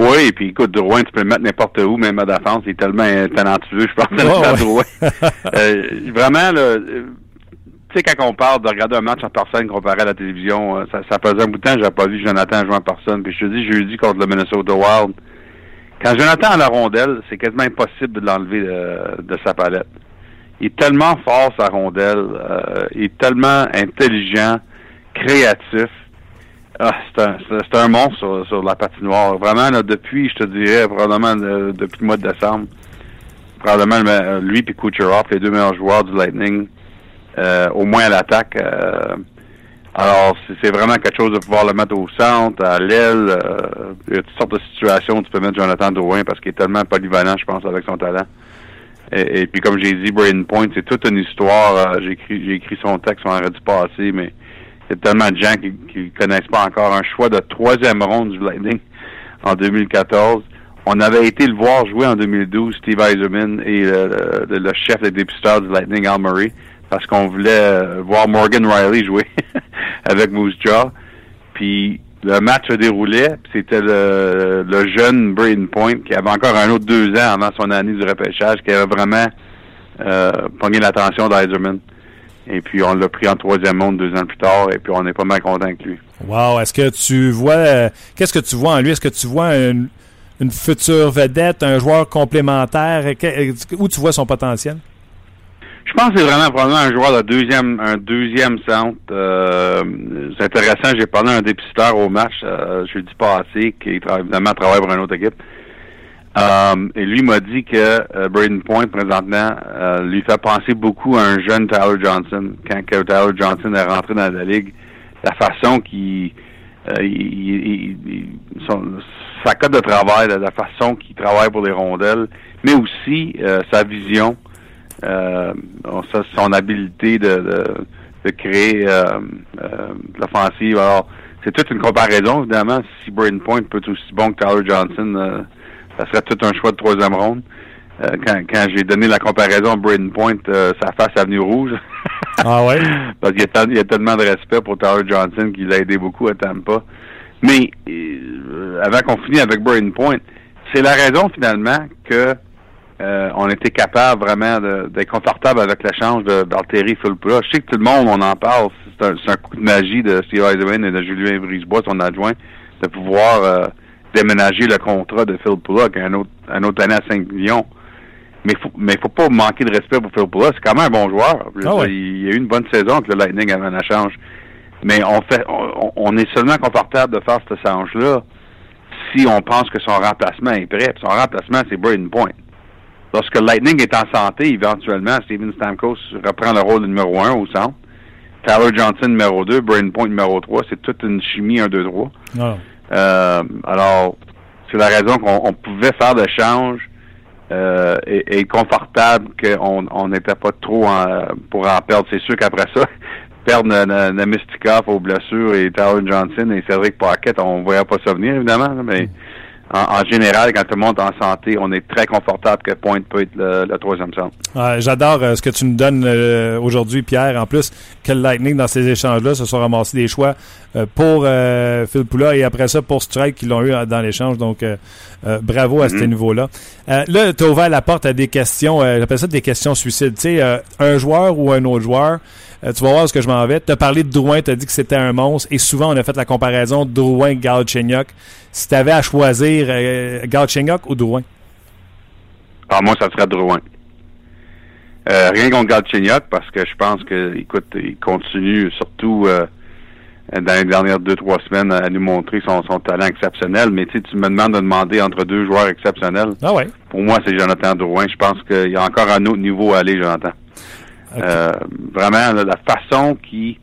Oui, puis écoute, Drouin, tu peux le mettre n'importe où, même à défense. Il est tellement talentueux, je pense, à ouais. Drouin. Euh, vraiment, là, euh, tu sais, quand on parle de regarder un match en personne comparé à la télévision, euh, ça, ça faisait un bout de temps que j'avais pas vu Jonathan jouer en personne. Puis je te dis, jeudi contre le Minnesota Wild, quand Jonathan a la rondelle, c'est quasiment impossible de l'enlever de, de, sa palette. Il est tellement fort, sa rondelle. Euh, il est tellement intelligent, créatif. Ah, c'est un, un monstre sur, sur, la patinoire. Vraiment, là, depuis, je te dirais, probablement depuis le mois de décembre, probablement lui et Kucherov, les deux meilleurs joueurs du Lightning, euh, au moins à l'attaque. Euh, alors, c'est vraiment quelque chose de pouvoir le mettre au centre, à l'aile. Euh, il y a toutes sortes de situations où tu peux mettre Jonathan Drouin parce qu'il est tellement polyvalent, je pense, avec son talent. Et, puis, comme j'ai dit, Braden Point, c'est toute une histoire. j'ai écrit, j'ai écrit son texte, on aurait dû passer, mais il y a tellement de gens qui ne connaissent pas encore un choix de troisième ronde du Lightning en 2014. On avait été le voir jouer en 2012, Steve Eiserman et le, le chef des dépisteurs du Lightning, Al Murray parce qu'on voulait euh, voir Morgan Riley jouer avec Moose Jaw. Puis le match se déroulait, c'était le, jeune Braden Point qui avait encore un autre deux ans avant son année du repêchage, qui avait vraiment euh, pogné l'attention d'Eiserman. Et puis on l'a pris en troisième monde deux ans plus tard, et puis on est pas mal content avec lui. Wow, est-ce que tu vois euh, qu'est-ce que tu vois en lui? Est-ce que tu vois une, une future vedette, un joueur complémentaire? Où tu vois son potentiel? Je pense que c'est vraiment probablement un joueur de deuxième, un deuxième centre. Euh, c'est intéressant. J'ai parlé à un dépisteur au match euh, jeudi passé qui évidemment travaille pour une autre équipe. Euh, et lui m'a dit que euh, Braden Point présentement euh, lui fait penser beaucoup à un jeune Tyler Johnson. Quand Tyler Johnson est rentré dans la ligue, la façon qu'il sa cote de travail, la, façon qu'il travaille pour les rondelles, mais aussi sa vision euh, son habilité de, de, créer euh, euh, l'offensive. Alors, c'est toute une comparaison, évidemment. Si Braden Point peut être aussi bon que Tyler Johnson, euh, ça serait tout un choix de troisième ronde. quand, quand j'ai donné la comparaison à Braden Point, sa face est venue rouge. ah ouais? Parce qu'il y, a tellement de respect pour Tyler Johnson qu'il l'a aidé beaucoup à Tampa. Mais avant qu'on finisse avec Braden Point, c'est la raison finalement que euh, on était capable vraiment d'être confortable avec l'échange d'Altéry Philpula. Je sais que tout le monde, on en parle, c'est un, coup de magie de Steve Eisenman et de Julien Brisebois, son adjoint, de pouvoir euh, déménager le contrat de Philpula, qui est un autre, un autre année à 5 millions. Mais faut, mais faut pas manquer de respect pour Philpula. C'est quand même un bon joueur. Ah il, y a eu une bonne saison que le Lightning avait un échange. Mais on fait, on, est seulement confortable de faire cet échange-là si on pense que son remplacement est prêt. son remplacement, c'est Braden Point. Lorsque Lightning est en santé, éventuellement, Steven Stamkos reprend le rôle de numéro un au centre. Tyler Johnson numéro 2, Brain Point numéro 3. C'est toute une chimie 1, 2, 3. Euh, alors, c'est la raison qu'on pouvait faire l'échange euh, et, et, confortable qu'on n'était pas trop pour en perdre. C'est sûr qu'après ça, perdre Namestikov aux blessures et Tyler Johnson et Cedric Pocket, on ne voyait pas ça venir, évidemment, mais en, général, quand tout le monde est en santé, on est très confortable que Point peut être le, troisième centre. J'adore euh, ce que tu nous donnes euh, aujourd'hui, Pierre. En plus, que le Lightning, dans ces échanges-là, se sont ramassés des choix pour Phil Poula et après ça pour Strike qui l'ont eu dans l'échange. Donc, bravo à ce mm-hmm. niveau-là. là, tu as ouvert la porte à des questions, j'appelle ça des questions suicides. Tu sais, un joueur ou un autre joueur, tu vas voir ce que je m'en vais. Tu as parlé de Drouin, tu as dit que c'était un monstre et souvent on a fait la comparaison Drouin-Galchenyuk si tu avais à choisir euh, ou Drouin? Ah, moi, ça serait Drouin. Euh, rien contre Galchenyuk, parce que je pense que, écoute, il continue surtout euh, dans les dernières deux, trois semaines à nous montrer son, talent exceptionnel. Mais tu me demandes de demander entre deux joueurs exceptionnels. Ah ouais. Pour moi, c'est Jonathan Drouin. Je pense qu'il y a encore un autre niveau à aller, Jonathan. Euh, vraiment, la façon qui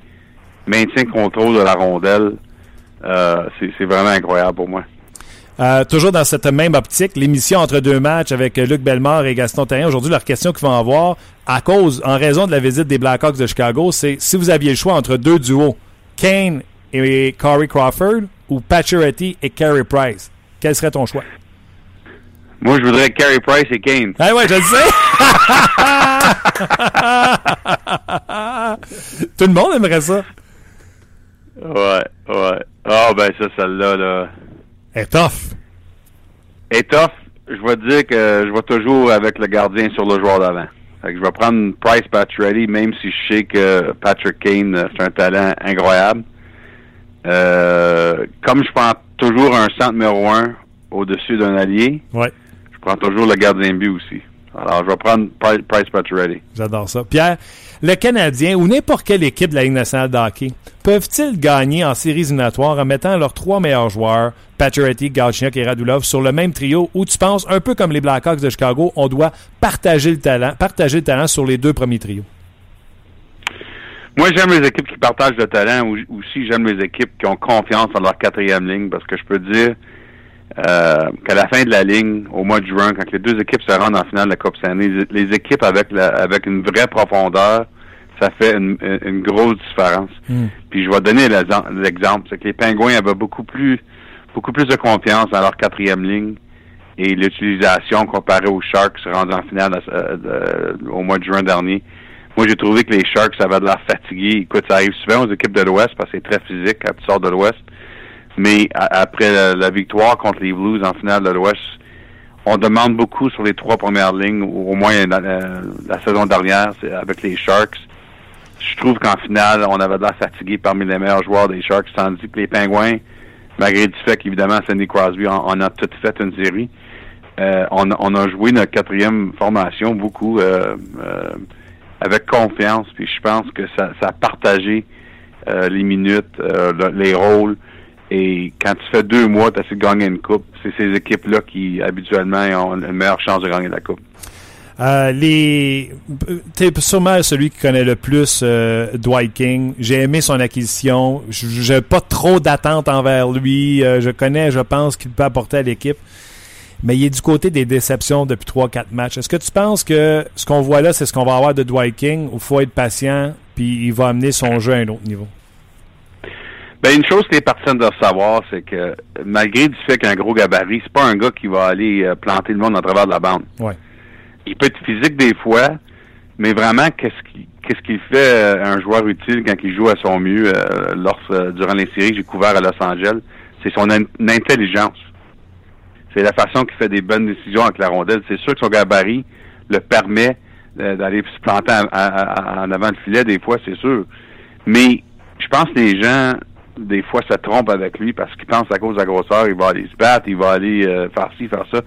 maintient le contrôle de la rondelle, euh, c'est vraiment incroyable pour moi. Euh, toujours dans cette même optique, l'émission entre deux matchs avec Luc Bellemare et Gaston Terrien. Aujourd'hui, leur question qu'ils vont avoir, à cause, en raison de la visite des Blackhawks de Chicago, c'est si vous aviez le choix entre deux duos, Kane et Corey Crawford ou Pacioretty et Carey Price, quel serait ton choix? Moi, je voudrais Carey Price et Kane. Ah ouais, je le sais. Tout le monde aimerait ça. Ouais, ouais. Ah, ben ça, celle-là, là. Est tough. Je vais te dire que je vais toujours avec le gardien sur le joueur d'avant. Fait que je vais prendre Price Pacioretty, même si je sais que Patrick Kane, euh, c'est un talent incroyable. Euh, comme je prends toujours un centre numéro un au-dessus d'un allié, Ouais. je prends toujours le gardien but aussi. Alors, je vais prendre Pri- Price Pacioretty. J'adore ça. Pierre, le Canadien ou n'importe quelle équipe de la Ligue nationale de hockey peuvent-ils gagner en séries éliminatoires en mettant leurs trois meilleurs joueurs, Pacioretty, Galchenyuk et Radulov, sur le même trio où tu penses, un peu comme les Blackhawks de Chicago, on doit partager le talent, partager le talent sur les deux premiers trios? Moi, j'aime les équipes qui partagent le talent. ou- Aussi, j'aime les équipes qui ont confiance en leur quatrième ligne parce que je peux dire euh, qu'à la fin de la ligne, au mois de juin, quand les deux équipes se rendent en finale de la Coupe Stanley, les, les équipes avec la, avec une vraie profondeur, ça fait une, grosse différence. Puis je vais donner l'exem- l'exemple, c'est que les Pingouins avaient beaucoup plus beaucoup plus de confiance dans leur quatrième ligne et l'utilisation comparée aux Sharks rendus en finale euh, de- au mois de juin dernier. Moi, j'ai trouvé que les Sharks avaient de l'air fatigués. Écoute, ça arrive souvent aux équipes de l'Ouest parce que c'est très physique quand tu sors de l'Ouest. Mais après la, la victoire contre les Blues en finale de l'Ouest, on demande beaucoup sur les trois premières lignes, ou au moins la, la saison dernière, avec les Sharks. Je trouve qu'en finale, on avait de l'air fatigué parmi les meilleurs joueurs des Sharks, tandis que les Pingouins, malgré du fait qu'évidemment, Cindy Crosby, on, on a tout fait une série. Euh, on, a- joué notre quatrième formation beaucoup euh, euh, avec confiance, puis je pense que ça, a partagé les minutes, le- les rôles. Et quand tu fais deux mois, tu as de gagner une coupe. C'est ces équipes-là qui, habituellement, ont une meilleure chance de gagner la coupe. Euh, les, t'es sûrement celui qui connaît le plus euh, Dwight King. J'ai aimé son acquisition. Je- J'ai pas trop d'attentes envers lui. Euh, je connais, je pense qu'il peut apporter à l'équipe. Mais il est du côté des déceptions depuis 3-4 matchs. Est-ce que tu penses que ce qu'on voit là, c'est ce qu'on va avoir de Dwight King ou faut être patient puis il va amener son jeu à un autre niveau? Ben, une chose que les partisans doivent savoir, c'est que malgré du fait qu'un gros gabarit, c'est pas un gars qui va aller euh, planter le monde à travers de la bande. Ouais. Il peut être physique des fois, mais vraiment, qu'est-ce qui qu'est-ce qu'il fait euh, un joueur utile quand il joue à son mieux euh, lors, euh, durant les séries que j'ai couvert à Los Angeles? C'est son in- intelligence. C'est la façon qu'il fait des bonnes décisions avec la rondelle. C'est sûr que son gabarit le permet d'aller se planter à- en avant le filet des fois, c'est sûr. Mais je pense que les gens, des fois, se trompent avec lui parce qu'ils pensent à cause de la grosseur, il va aller se battre, il va aller euh, faire ci, faire ça.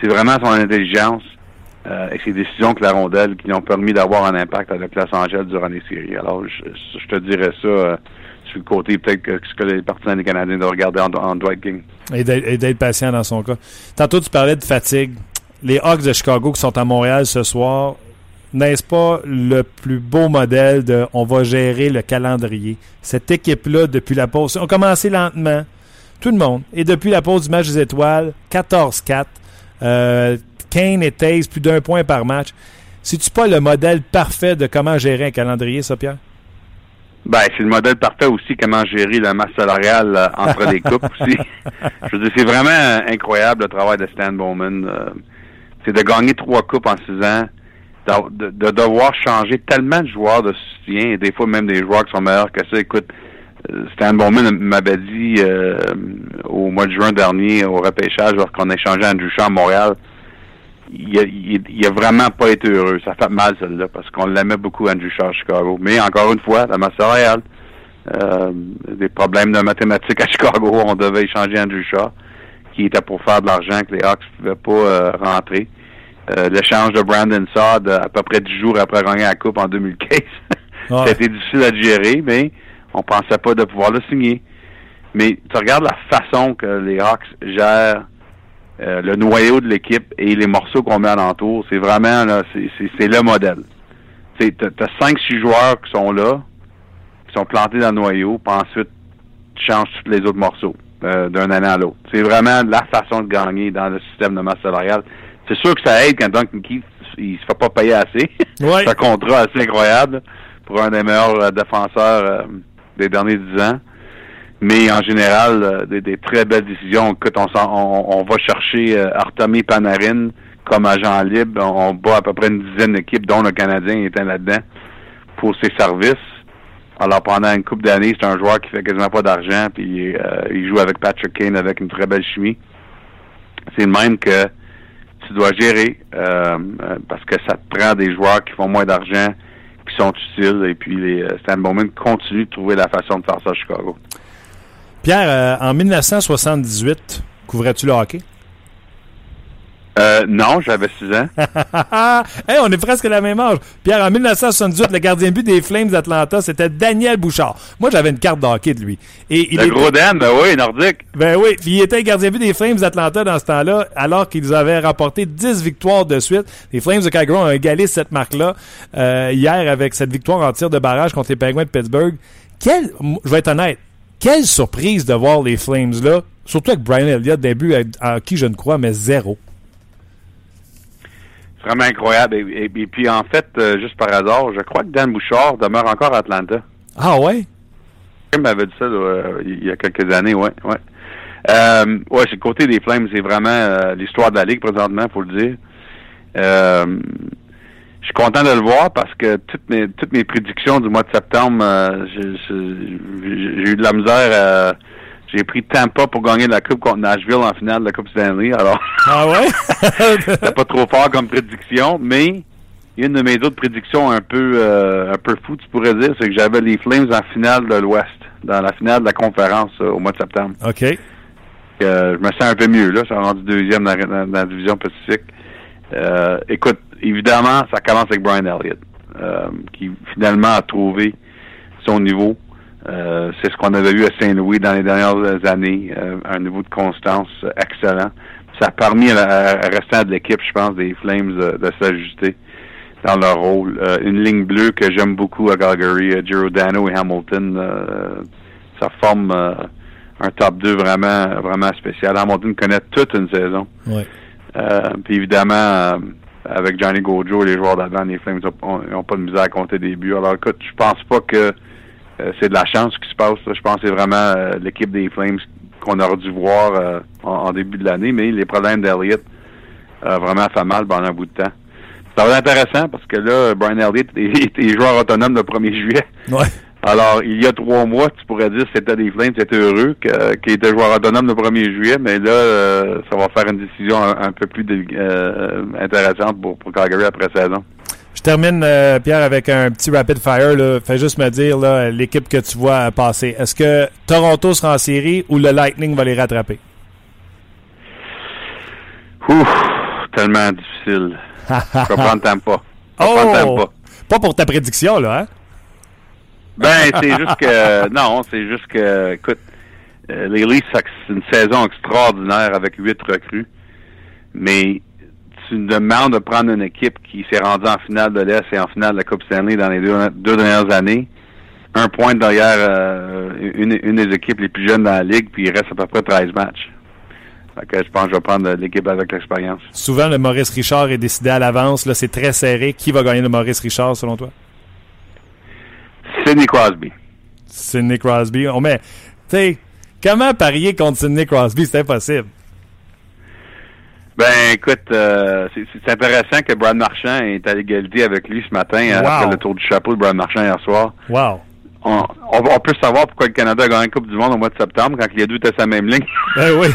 C'est vraiment son intelligence euh, et ses décisions avec la rondelle qui lui ont permis d'avoir un impact avec Los Angeles durant les séries. Alors, je, je te dirais ça euh, sur le côté peut-être que ce que les partisans des Canadiens doivent regarder en, en Dwight King. Et d'être patient dans son cas. Tantôt, tu parlais de fatigue. Les Hawks de Chicago qui sont à Montréal ce soir, n'est-ce pas le plus beau modèle de on va gérer le calendrier? Cette équipe-là, depuis la pause, on a commencé lentement, tout le monde. Et depuis la pause du match des étoiles, 14-4, euh, Kane et Taze, plus d'un point par match. C'est-tu pas le modèle parfait de comment gérer un calendrier, ça, Pierre? Ben, c'est le modèle parfait aussi comment gérer la masse salariale euh, entre les coupes aussi. Je veux dire, c'est vraiment euh, incroyable le travail de Stan Bowman. euh, c'est de gagner trois coupes en six ans, de, de devoir changer tellement de joueurs de soutien, et des fois même des joueurs qui sont meilleurs que ça. Écoute, euh, Stan Bowman m'avait dit euh, au mois de juin dernier, au repêchage, lorsqu'on a échangé Andrew Shaw à Montréal, il il, il a vraiment pas été heureux. Ça fait mal, celle-là, parce qu'on l'aimait beaucoup, Andrew Shaw à Chicago. Mais encore une fois, la masse salariale, euh, des problèmes de mathématiques à Chicago, on devait échanger Andrew Shaw, qui était pour faire de l'argent que les Hawks ne pouvaient pas euh, rentrer. Euh, L'échange de Brandon Saad euh, à peu près dix jours après gagner la Coupe en 2015. Ouais. C'était difficile à gérer, mais on pensait pas de pouvoir le signer. Mais tu regardes la façon que les Hawks gèrent euh, le noyau de l'équipe et les morceaux qu'on met alentour, c'est vraiment là, c'est- le modèle. Tu as cinq, six joueurs qui sont là, qui sont plantés dans le noyau, puis ensuite tu changes tous les autres morceaux euh, d'un année à l'autre. C'est vraiment la façon de gagner dans le système de masse salariale. C'est sûr que ça aide quand Duncan Keith il se fait pas payer assez. Ouais. C'est un contrat assez incroyable pour un des meilleurs euh, défenseurs euh, des derniers dix ans. Mais en général, euh, des, des très belles décisions. Écoute, on, s'en- on, on va chercher Artemi Panarin comme agent libre. On, on bat à peu près une dizaine d'équipes, dont le Canadien était là-dedans, pour ses services. Alors pendant une couple d'années, c'est un joueur qui fait quasiment pas d'argent, puis euh, il joue avec Patrick Kane avec une très belle chimie. C'est le même que tu dois gérer euh, euh, parce que ça te prend des joueurs qui font moins d'argent, qui sont utiles, et puis les euh, Stan Bowman continue de trouver la façon de faire ça à Chicago. Pierre, en 1978, couvrais-tu le hockey? Euh, non, j'avais 6 ans. hey, on est presque à la même âge. Pierre, en 1978, le gardien de but des Flames d'Atlanta, c'était Daniel Bouchard. Moi, j'avais une carte de hockey de lui. Et il Le était- gros Dan, ben oui, nordique. Ben oui, puis il était gardien de but des Flames d'Atlanta dans ce temps-là, alors qu'ils avaient rapporté 10 victoires de suite. Les Flames de Calgary ont égalé cette marque-là euh, hier avec cette victoire en tir de barrage contre les Penguins de Pittsburgh. Quelle, je vais être honnête, quelle surprise de voir les Flames là, surtout avec Brian Elliott, début à, à qui je ne crois, mais zéro. C'est vraiment incroyable. Et, et- et puis, en fait, euh, juste par hasard, je crois que Dan Bouchard demeure encore à Atlanta. Ah ouais? Il m'avait dit ça euh, il y a quelques années, ouais, ouais. Euh, ouais, c'est le côté des Flames, c'est vraiment euh, l'histoire de la Ligue présentement, faut le dire. Je suis content de le voir parce que toutes mes toutes mes prédictions du mois de septembre, j'ai- eu de la misère. euh, j'ai pris Tampa pour gagner la Coupe contre Nashville en finale de la Coupe Stanley. Alors, Ah ouais? c'était pas trop fort comme prédiction, mais une de mes autres prédictions un peu euh, un peu fou, tu pourrais dire, c'est que j'avais les Flames en finale de l'Ouest, dans la finale de la conférence euh, au mois de septembre. OK. Euh, je me sens un peu mieux là, ça a rendu deuxième dans, dans- dans la division Pacifique. Euh, écoute, évidemment, ça commence avec Brian Elliott, qui finalement a trouvé son niveau. Euh, c'est ce qu'on avait vu à Saint-Louis dans les dernières années, euh, un niveau de constance excellent. Ça a permis à la- à restant de l'équipe, je pense, des Flames de, de s'ajuster dans leur rôle. Euh, une ligne bleue que j'aime beaucoup à Calgary, euh, Giordano et Hamilton, euh, ça forme euh, un top 2 vraiment vraiment spécial. Hamilton connaît toute une saison. Ouais. Euh, puis évidemment, euh, avec Johnny et les joueurs d'avant, les Flames n'ont pas de misère à compter des buts. Alors écoute, je pense pas que c'est de la chance qui se passe. là. Je pense que c'est vraiment euh, l'équipe des Flames qu'on aurait dû voir euh, en, en début de l'année, mais les problèmes d'Elliott euh, vraiment fait mal pendant un bout de temps. Ça va être intéressant parce que là, Brian Elliott est, est joueur autonome le 1er juillet. Ouais. Alors, il y a trois mois, tu pourrais dire que c'était des Flames, c'était heureux qu'il était joueur autonome le 1er juillet, mais là, euh, ça va faire une décision un, un peu plus euh, intéressante pour, pour Calgary après saison. Je termine, euh, Pierre, avec un petit rapid fire. Là. Fais juste me dire l'équipe que tu vois passer. Est-ce que Toronto sera en série ou le Lightning va les rattraper? Ouf, tellement difficile. Je vais prendre Tampa. Je Oh! prendre Tampa. Pas pour ta prédiction, là, hein? Ben, c'est juste que, non, c'est juste que, écoute, euh, les Leafs, c'est une saison extraordinaire avec huit recrues, mais tu me demandes de prendre une équipe qui s'est rendue en finale de l'Est et en finale de la Coupe Stanley dans les deux, deux dernières années, un point derrière euh, une, une des équipes les plus jeunes dans la Ligue, puis il reste à peu près 13 matchs. Fait que je pense que je vais prendre l'équipe avec l'expérience. Souvent, le Maurice Richard est décidé à l'avance. Là, c'est très serré. Qui va gagner le Maurice Richard, selon toi? Sidney Crosby. Sidney Crosby. On met, tu sais, comment parier contre Sidney Crosby? C'est impossible. Ben, écoute, euh, c'est intéressant que Brad Marchand est à l'égalité avec lui ce matin euh, Wow. après le tour du chapeau de Brad Marchand hier soir. Wow. On, on, on peut savoir pourquoi le Canada a gagné la Coupe du Monde au mois de septembre quand les deux étaient la même ligne. Ben oui.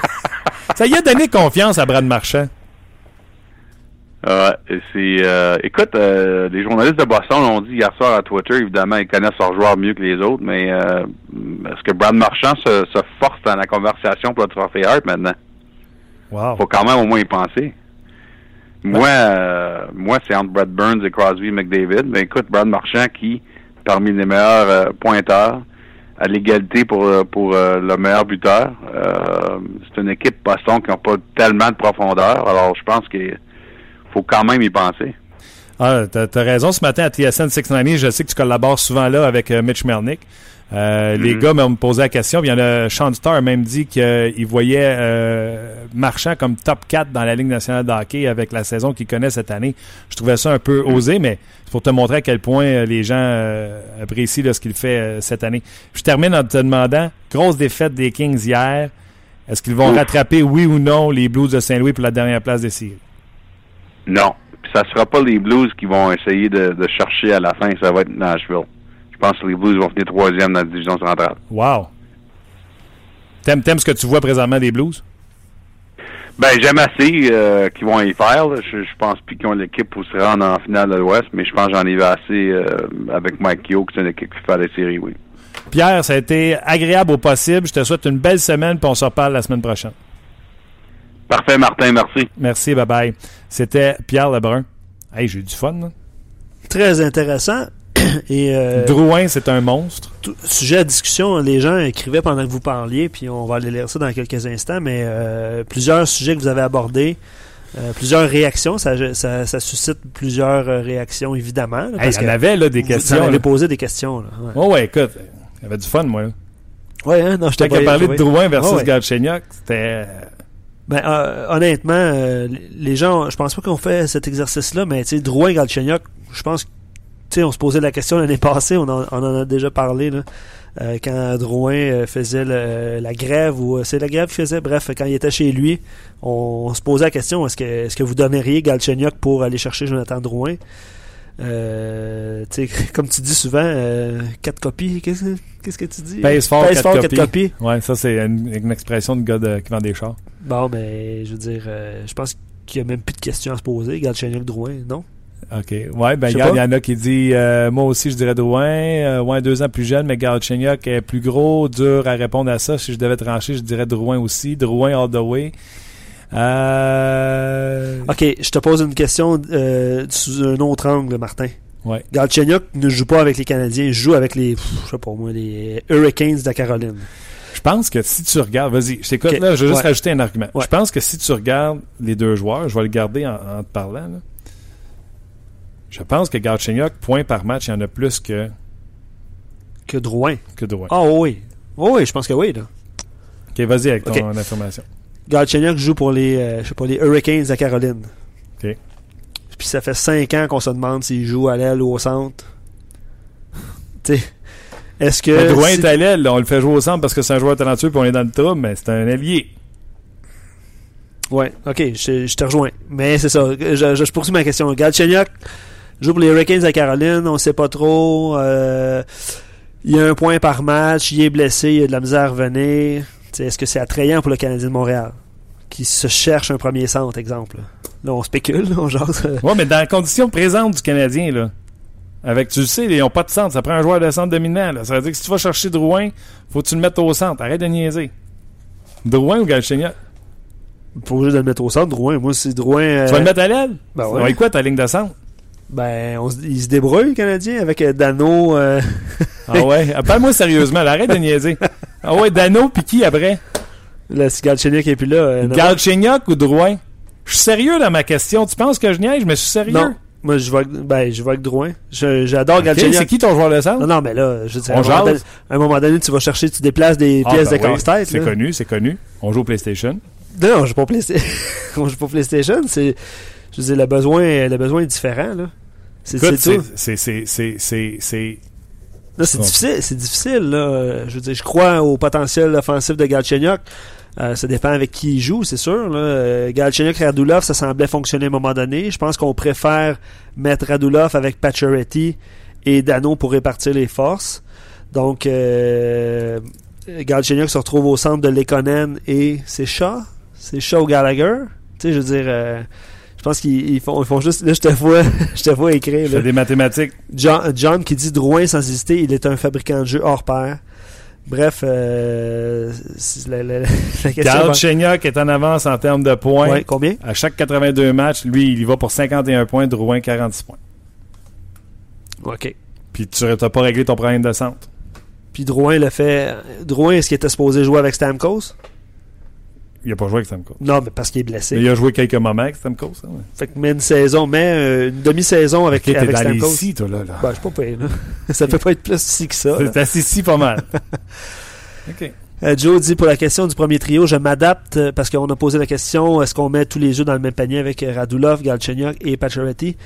Ça y a donné confiance à Brad Marchand. Et c'est euh, écoute, euh, les journalistes de Boston l'ont dit hier soir à Twitter, évidemment, ils connaissent leurs joueurs mieux que les autres, mais euh, est-ce que Brad Marchand se, se force dans la conversation pour le trophée Hart maintenant? Wow. Faut quand même au moins y penser. Moi, euh, moi, c'est entre Brad Burns et Crosby McDavid. Mais écoute, Brad Marchand qui, parmi les meilleurs euh, pointeurs, à l'égalité pour euh, pour euh, le meilleur buteur. C'est une équipe Boston qui n'a pas tellement de profondeur. Alors, je pense qu'il faut quand même y penser. Ah, t'as, t'as raison. Ce matin à TSN 690, je sais que tu collabores souvent là avec Mitch Melnick. Euh, Les Mhm. gars m'ont posé la question. puis Il y en a, Sean Starr a même dit qu'il voyait euh, Marchand comme top 4 dans la Ligue nationale de hockey avec la saison qu'il connaît cette année. Je trouvais ça un peu osé, mais c'est pour te montrer à quel point euh, les gens euh, apprécient là, ce qu'il fait cette année. Je termine en te demandant, grosse défaite des Kings hier. Est-ce qu'ils vont Ouf. rattraper, oui ou non, les Blues de Saint-Louis pour la dernière place des séries? Non. Puis ça sera pas les Blues qui vont essayer de, de chercher à la fin. Ça va être Nashville. Je pense que les Blues vont finir troisième dans la division centrale. Wow! T'aimes, t'aimes ce que tu vois présentement des Blues? Ben, j'aime assez euh, qu'ils vont y faire. là. Je, je pense plus qu'ils ont l'équipe pour se rendre en finale de l'Ouest, mais je pense que j'en ai vu assez euh, avec Mike Yo, que c'est une équipe qui fait les séries, oui. Pierre, ça a été agréable au possible. Je te souhaite une belle semaine, puis on se reparle la semaine prochaine. Parfait, Martin, merci. Merci, bye bye. C'était Pierre Lebrun. Hey, j'ai eu du fun. là. Très intéressant. Et euh, Drouin, c'est un monstre. sujet à discussion, les gens écrivaient pendant que vous parliez, puis on va aller lire ça dans quelques instants, mais euh, plusieurs sujets que vous avez abordés, euh, plusieurs réactions, ça, ça, ça suscite plusieurs réactions, évidemment. là, Hey, parce il y en avait là, des vous questions. avez là. posé des questions. Là. Ouais, Oh, ouais, écoute, il y avait du fun, moi. là. ouais hein, non, je t'ai parler de oui. Drouin versus ouais. Galchenyuk, c'était. Ben, euh, honnêtement, euh, les gens, je pense pas qu'on fait cet exercice-là, mais tu sais, Drouin Galchenyuk, je pense que, sais, on se posait la question l'année passée, on en, on en a déjà parlé, là, euh, quand Drouin euh, faisait le- la grève, ou euh, c'est la grève qu'il faisait, bref, quand il était chez lui, on, on se posait la question, est-ce que, est-ce que vous donneriez Galchenyuk pour aller chercher Jonathan Drouin? Euh, comme tu dis souvent, euh, quatre copies, qu'est-ce que, qu'est-ce que tu dis? Pèse fort, Pèse quatre fort, copies. quatre copies. Ouais, ça, c'est une, une expression de gars de- qui vend des chars. Bon, mais je veux dire, euh, je pense qu'il n'y a même plus de questions à se poser. Galchenyuk Drouin, non? OK. Ouais, ben, il y en a qui dit euh, Moi aussi, je dirais Drouin. Euh, ouais, deux ans plus jeune, mais Galchenyuk est plus gros, dur à répondre à ça. Si je devais trancher, je dirais Drouin aussi. Drouin all the way. Euh, Ok, je te pose une question euh, sous un autre angle, Martin. Ouais. Galchenyuk ne joue pas avec les Canadiens, il joue avec les, pff, je sais pas moi, les Hurricanes de la Caroline. Je pense que si tu regardes, vas-y, je t'écoute Ok, là, je veux juste ouais. rajouter un argument. Ouais. Je pense que si tu regardes les deux joueurs, je vais le garder en, en te parlant. là. Je pense que Galchenyuk, point par match, il y en a plus que, Que Drouin. que Drouin. Ah oui. Oh, oui, je pense que oui. Là. Ok, vas-y avec ton Ok. information. Galchenyuk joue pour les, euh, je sais pas, les Hurricanes la Caroline. Ok. Puis ça fait 5 ans qu'on se demande s'il joue à l'aile ou au centre. tu sais, est-ce que... Mais Drouin est à l'aile, on le fait jouer au centre parce que c'est un joueur talentueux puis on est dans le trouble, mais c'est un allié. Ouais, ok, je, je te rejoins. Mais c'est ça, je, je, je poursuis ma question. Galchenyuk joue pour les Hurricanes à Caroline, on sait pas trop. euh, il y a un point par match, il est blessé, il a de la misère à revenir. Est-ce que c'est attrayant pour le Canadien de Montréal qui se cherche un premier centre, exemple? Là, on spécule, on jase. Ouais, mais dans la condition présente du Canadien, là, avec, tu le sais, ils n'ont pas de centre. Ça prend un joueur de centre dominant. Là. Ça veut dire que si tu vas chercher Drouin, faut que tu le mettes au centre. Arrête de niaiser. Drouin ou Galchenyuk? Faut juste de le mettre au centre, Drouin. Moi, c'est Drouin. euh, Tu vas le mettre à l'aile? ben Ouais. ouais. quoi ta ligne de centre? Ben, on se- il se débrouille, le Canadien, avec euh, Dano. euh, Ah ouais? Ah, Parle-moi sérieusement, là. arrête de niaiser. Ah ouais, Dano, puis qui après? là, si Galchenyuk est plus là. euh. Galchenyuk ou Drouin? Je suis sérieux dans ma question. Tu penses que je niaise? Je me suis sérieux. Non. Moi, je avec- ben, je vais avec Drouin. Je- J'adore Ok, Galchenyuk. c'est qui ton joueur de centre? Non, non, mais là, je veux dire, On à, un moment donné, à un moment donné, tu vas chercher, tu déplaces des Ah, pièces ben de oui, casse-tête. C'est connu, c'est connu. On joue au PlayStation. Non, non, je joue pas PlayStation. on joue pas au PlayStation. C'est, je veux dire, le besoin, le besoin est différent, là. C'est, Écoute, c'est c'est, tout. c'est, c'est, c'est, c'est, Là, difficile, c'est difficile, là. Je veux dire, je crois au potentiel offensif de Galchenyuk. Euh, ça dépend avec qui il joue, c'est sûr. Là. Euh, Galchenyuk Radulov, ça semblait fonctionner à un moment donné. Je pense qu'on préfère mettre Radulov avec Pacioretty et Dano pour répartir les forces. Donc, euh, Galchenyuk se retrouve au centre de Lekonen et c'est Shaw? C'est Shaw ou Gallagher? Tu sais, je veux dire, euh, je pense qu'ils ils font, ils font juste. Là, je te vois, je te vois écrire. là. des mathématiques. John, John qui dit Drouin sans hésiter, il est un fabricant de jeux hors pair. Bref, euh, la, la- la question. Carl est en avance en termes de points. Ouais, combien? À chaque 82 matchs, lui, il y va pour 51 points, Drouin 46 points. Ok. Puis tu n'as pas réglé ton problème de centre. Puis Drouin le fait. Drouin, est-ce qu'il était supposé jouer avec Stamkos? Il n'a pas joué avec Stamkos. Non, mais parce qu'il est blessé. Mais il a joué quelques moments avec Stamkos. hein, ouais. Fait que met une saison, mais euh, une demi-saison avec, Ok, t'es avec six, toi, là. là. Ben, je suis pas payé, là. Ça peut pas être plus si que ça. C'est assis si pas mal. OK. Euh, Joe dit pour la question du premier trio, je m'adapte euh, parce qu'on a posé la question est-ce qu'on met tous les œufs dans le même panier avec Radulov, Galchenyuk et Pacioretty?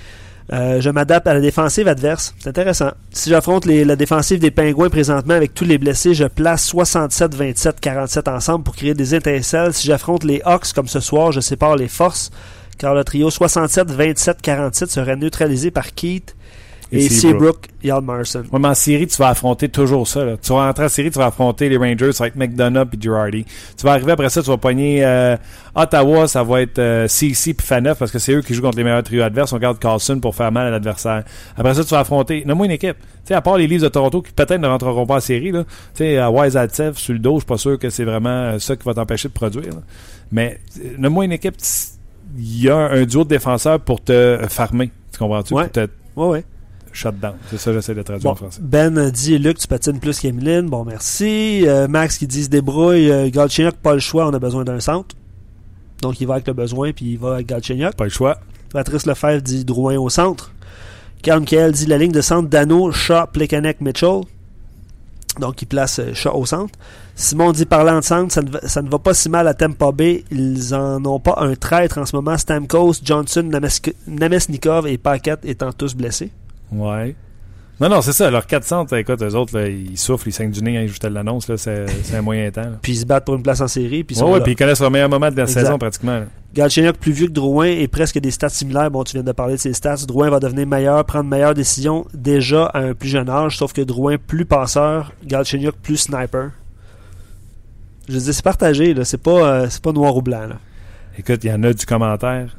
Euh, Je m'adapte à la défensive adverse. C'est intéressant. Si j'affronte la défensive des Pingouins présentement avec tous les blessés, je place 67, 27, 47 ensemble pour créer des étincelles. Si j'affronte les Hawks comme ce soir, je sépare les forces car le trio 67, 27, 47 serait neutralisé par Keith Et Seabrook, Yalmarson. Ouais, mais en série, tu vas affronter toujours ça. Là. Tu vas rentrer en série, tu vas affronter les Rangers, ça va être McDonough et Girardi. Tu vas arriver après ça, tu vas pogner euh, Ottawa, ça va être euh, CC puis Faneuf parce que c'est eux qui jouent contre les meilleurs trios adverses. On garde Carlson pour faire mal à l'adversaire. Après ça, tu vas affronter, nomme-moi une équipe. Tu sais, à part les Leafs de Toronto qui peut-être ne rentreront pas en série, là. Tu sais, à Wise Atsev, sur le dos, je suis pas sûr que c'est vraiment euh, ça qui va t'empêcher de produire. Là. Mais euh, nomme-moi une équipe, il y a un duo de défenseurs pour te farmer. Tu comprends-tu? Ouais. Pour te Ouais, ouais. Shutdown. C'est ça j'essaie de traduire Bon, en français. Ben dit Luc, tu patines plus qu'Emeline. Bon, merci. Euh, Max qui dit se débrouille. Euh, Galchenyuk, pas le choix, on a besoin d'un centre. Donc il va avec le besoin, puis il va avec Galchenyuk. Pas le choix. Patrice Lefebvre dit Drouin au centre. Carl Michael dit la ligne de centre Dano, Shaw, Plekanec, Mitchell. Donc il place euh, Shaw au centre. Simon dit parlant de centre, ça ne, va, ça ne va pas si mal à Tampa Bay. Ils en ont pas un traître en ce moment. Stamkos, Johnson, Namesnikov et Paquette étant tous blessés. Ouais. Non, non, c'est ça. Leurs 400, écoute, eux autres, là, ils soufflent, ils saignent du nez, hein, ils l'annonce, là, c'est c'est un moyen temps. là. Puis ils se battent pour une place en série. Puis ils sont ouais, puis ils connaissent leur meilleur moment de la Exact. saison, pratiquement. Galchenyuk plus vieux que Drouin et presque des stats similaires. Bon, tu viens de parler de ses stats. Drouin va devenir meilleur, prendre meilleures décisions déjà à un plus jeune âge, sauf que Drouin plus passeur, Galchenyuk plus sniper. Je dis c'est partagé, là. C'est pas, euh, c'est pas noir ou blanc, là. Écoute, il y en a du commentaire.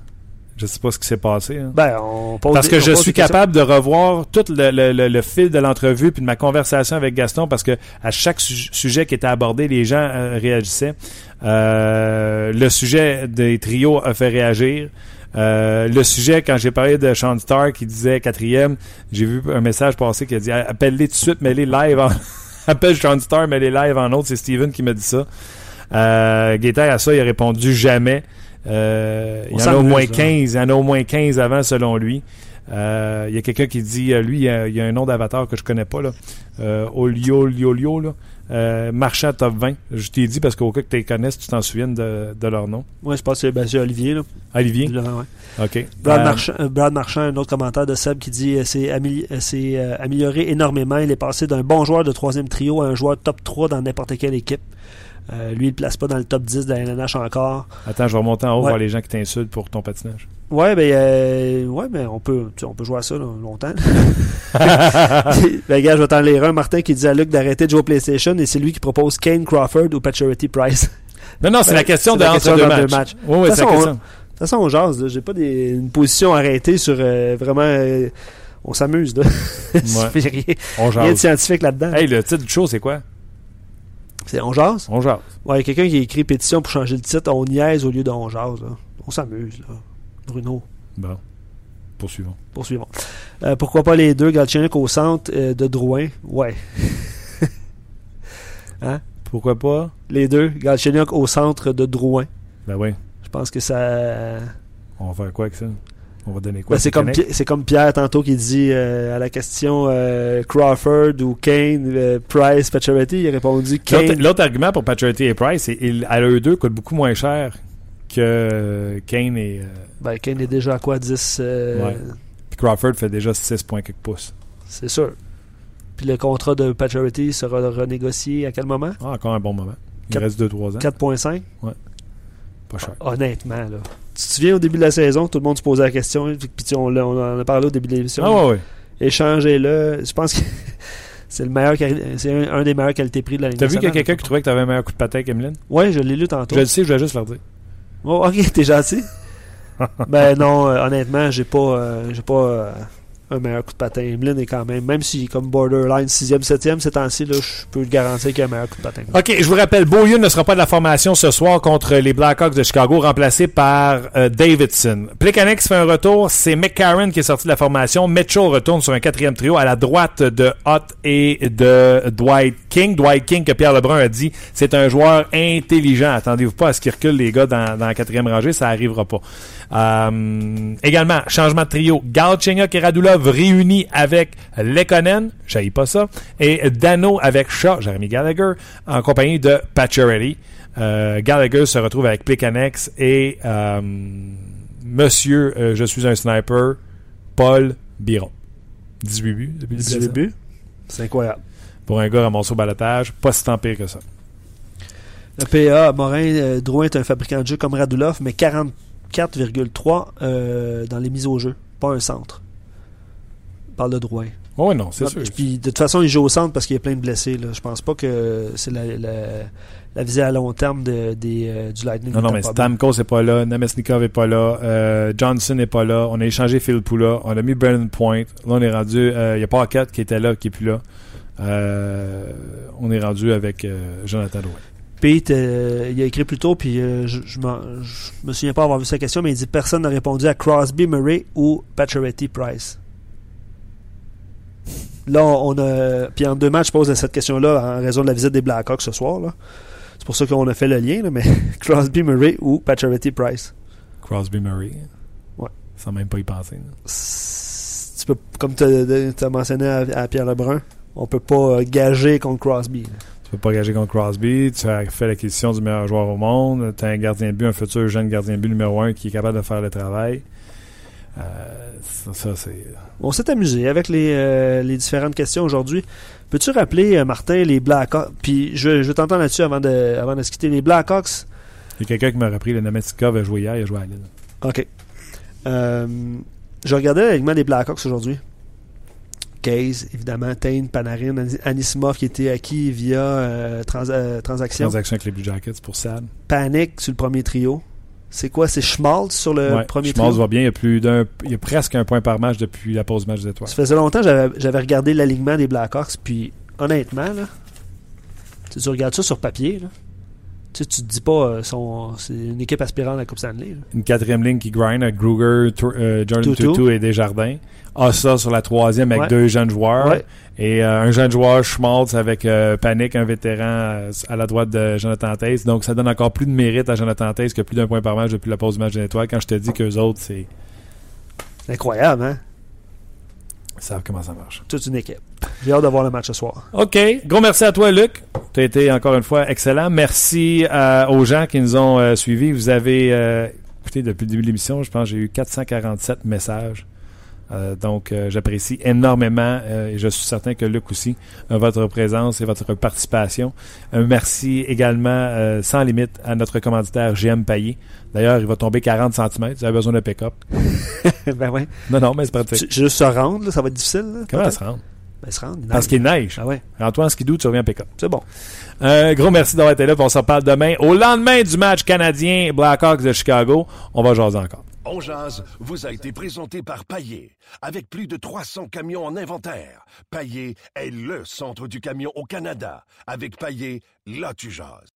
Je sais pas ce qui s'est passé. hein. Ben, on Parce que je suis questions. capable de revoir tout le, le- le- le fil de l'entrevue puis de ma conversation avec Gaston parce que à chaque su- sujet qui était abordé, les gens euh, réagissaient. Euh, le sujet des trios a fait réagir. Euh, le sujet, quand j'ai parlé de Sean Starr qui disait quatrième, j'ai vu un message passer qui a dit appelle-les tout de suite, mets-les live en... Appelle Sean Starr, mets-les live en autre. C'est Steven qui m'a dit ça. Euh, Gaétan, à ça, il a répondu jamais. Euh, il On y en a au moins hein. 15. Il y en a au moins 15 avant, selon lui. Euh, il y a quelqu'un qui dit, euh, lui, il y, a, il y a un nom d'avatar que je connais pas, là. Euh, Olio, Liolio, là. Euh, Marchand top 20. Je t'ai dit parce qu'au cas que tu les connaisses, tu t'en souviens de, de leur nom. Ouais, je pense que c'est ben, c'est Olivier, là. Olivier? Là, ouais. OK. Brad, Euh, Marchand, Brad Marchand, un autre commentaire de Seb qui dit c'est amé- c'est, amélioré énormément. Il est passé d'un bon joueur de troisième trio à un joueur top 3 dans n'importe quelle équipe. Euh, lui, il ne place pas dans le top 10 de la LNH encore. Attends, je vais remonter en haut Ouais. voir les gens qui t'insultent pour ton patinage. Ouais, ben, euh, ouais, mais on peut, tu sais, on peut jouer à ça là, longtemps. ben, gars, je vais t'en lire un. Martin qui dit à Luc d'arrêter de jouer au PlayStation et c'est lui qui propose Kane Crawford ou Paturity Price. Non, non, c'est Ben, la question de la entre deux matchs. Oui, oui, De c'est toute la façon, question. De toute façon, on jase. J'ai pas des, une position arrêtée sur euh, vraiment. on s'amuse. là. Ouais. Rien, On rien de scientifique là-dedans. Hey, le titre du show, c'est quoi? C'est on jase? On jase. Ouais, il y a quelqu'un qui a écrit pétition pour changer le titre. On niaise au lieu de on jase. là. On s'amuse. là. Bruno. Bon. Poursuivons. Poursuivons. Euh, pourquoi pas les deux Galchenyuk au centre euh, de Drouin? Ouais. Pourquoi pas? Les deux Galchenyuk au centre de Drouin. Ben oui. Je pense que ça. On va faire quoi avec ça? On va donner quoi? Ben, c'est comme, Pierre tantôt qui dit euh, à la question euh, Crawford ou Kane, euh, Price, Pacioretty, il a répondu Kane. l'autre argument pour Paturity et Price, c'est qu'à eux deux coûtent beaucoup moins cher que Kane et Ben, Kane est déjà à quoi 10 euh, Ouais. puis Crawford fait déjà 6 points quelques pouces. C'est sûr. Puis le contrat de Pacioretty sera renégocié à quel moment? Ah, encore un bon moment. Il reste 2-3 ans. 4,5 Pas cher. Honnêtement, là. Tu te souviens au début de la saison, tout le monde se posait la question, puis on, en a parlé au début de l'émission. Ah ouais, ouais. Échangez-le. Je pense que c'est le meilleur, c'est un, un des meilleurs qualités prix de la Ligue T'as vu qu'il y a nationale. quelqu'un qui trouvait que t'avais un meilleur coup de patin qu'Emeline? Ouais, je l'ai lu tantôt. Je le sais, je voulais juste leur dire. Oh, ok, t'es gentil. ben non, euh, honnêtement, j'ai pas, euh, j'ai pas euh, un meilleur coup de patin. Emeline est quand même, même si comme borderline 6e, 7e ces temps-ci, je peux garantir qu'il y a un meilleur coup de patin. OK, je vous rappelle, Beaulieu ne sera pas de la formation ce soir contre les Blackhawks de Chicago, remplacé par euh, Davidson. Plekanec fait un retour. C'est McCarron qui est sorti de la formation. Mitchell retourne sur un quatrième trio à la droite de Hott et de Dwight King. Dwight King, que Pierre Lebrun a dit, c'est un joueur intelligent. Attendez-vous pas à ce qu'il recule les gars dans, la quatrième rangée, ça arrivera pas. Euh, également, changement de trio. Galchenyuk et Radulov réunis avec Lekonen, j'haïs pas ça, et Dano avec Shaw, Jeremy Gallagher, en compagnie de Pacioretty. Euh, Gallagher se retrouve avec Plekanex et euh, Monsieur, euh, je suis un sniper, Paul Biron. 18 buts depuis le 18 début. buts? C'est incroyable. Pour un gars ramassé au balotage, pas si tant pire que ça. Le PA, Morin, Drouin est un fabricant de jeu comme Radulov, mais 44,3 euh, dans les mises au jeu, pas un centre. Parle de Drouin. Oui, non, c'est Ah, sûr. Puis de toute façon, il joue au centre parce qu'il y a plein de blessés. Là. Je pense pas que c'est la, la, la visée à long terme de, euh, du Lightning. Non, non, mais. Stamkos n'est pas là, Namestnikov n'est pas là, euh, Johnson n'est pas là, on a échangé Phil Poula, on a mis Brennan Point, là on est rendu, euh, il y a Paquette qui était là, qui est plus là. Euh, on est rendu avec euh, Jonathan Drouin. Pete, euh, il a écrit plus tôt, puis euh, je, je me souviens pas avoir vu sa question, mais il dit personne n'a répondu à Crosby, Murray ou Pacioretty Price. Là, on a. Puis en deux matchs, je pose cette question-là en raison de la visite des Blackhawks ce soir. là. C'est pour ça qu'on a fait le lien, là, mais Crosby, Murray ou Pacioretty Price? Crosby Murray. Ouais. Sans même pas y penser. Tu peux, comme tu as mentionné à, à Pierre Lebrun, on peut pas euh, gager contre Crosby. là. Tu peux pas gager contre Crosby, tu as fait l'acquisition du meilleur joueur au monde, tu as un gardien de but, un futur jeune gardien de but numéro un qui est capable de faire le travail. Euh, ça, ça, c'est. On s'est amusé avec les, euh, les différentes questions aujourd'hui. Peux-tu rappeler, euh, Martin, les Blackhawks? Puis je, je vais t'entendre là-dessus avant de, avant de se quitter. Les Blackhawks? Il y a quelqu'un qui m'a repris, le Namestikov a joué hier, il a joué à Lille. OK. Euh, je regardais l'alignement des Blackhawks aujourd'hui. Case, évidemment, Tain, Panarin, Ani- Anisimov qui était acquis via euh, trans- euh, transaction. Transaction avec les Blue Jackets pour Sad. Panic sur le premier trio. C'est quoi? C'est Schmaltz sur le ouais, premier Schmaltz va bien, il y a plus d'un, il y a presque un point par match depuis la pause match des étoiles. Ça faisait longtemps que j'avais, j'avais regardé l'alignement des Blackhawks, puis honnêtement, là, tu regardes ça sur papier, là, tu sais, tu te dis pas, euh, c'est une équipe aspirante à la Coupe Stanley. là. Une quatrième ligne qui grind avec Kruger, Tur- euh, Jordan Tutu. Tutu et Desjardins. Assa sur la troisième avec Ouais. deux jeunes joueurs. Ouais. Et euh, un jeune joueur, Schmaltz, avec euh, Panic, un vétéran euh, à la droite de Jonathan Taze. Donc, ça donne encore plus de mérite à Jonathan Taze que plus d'un point par match depuis la pause du match des étoiles. Quand je te dis qu'eux autres, c'est C'est incroyable, hein? ils savent comment ça marche? Toute une équipe. J'ai hâte de voir le match ce soir. OK. Gros merci à toi, Luc. Tu as été encore une fois excellent. Merci euh, aux gens qui nous ont euh, suivis. Vous avez euh, écouté depuis le début de l'émission, je pense que j'ai eu 447 messages. Euh, donc, j'apprécie énormément et je suis certain que Luc aussi, votre présence et votre participation. Un merci également sans limite à notre commanditaire GM Payet. D'ailleurs, il va tomber 40 cm. Vous avez besoin de pick-up. ben ouais. Non, non, mais c'est pratique. Juste se rendre, là, ça va être difficile. Là, Comment se rend? Ben, se rendre. Parce qu'il neige. Ah ouais, Rends-toi en skidoo, tu reviens pick-up. c'est bon. Un gros merci d'avoir été là. On s'en parle demain. Au lendemain du match canadien Blackhawks de Chicago, on va jaser encore. On jase vous a été présenté par Paillé. Avec plus de 300 camions en inventaire, Paillé est le centre du camion au Canada. Avec Paillé, là tu jases.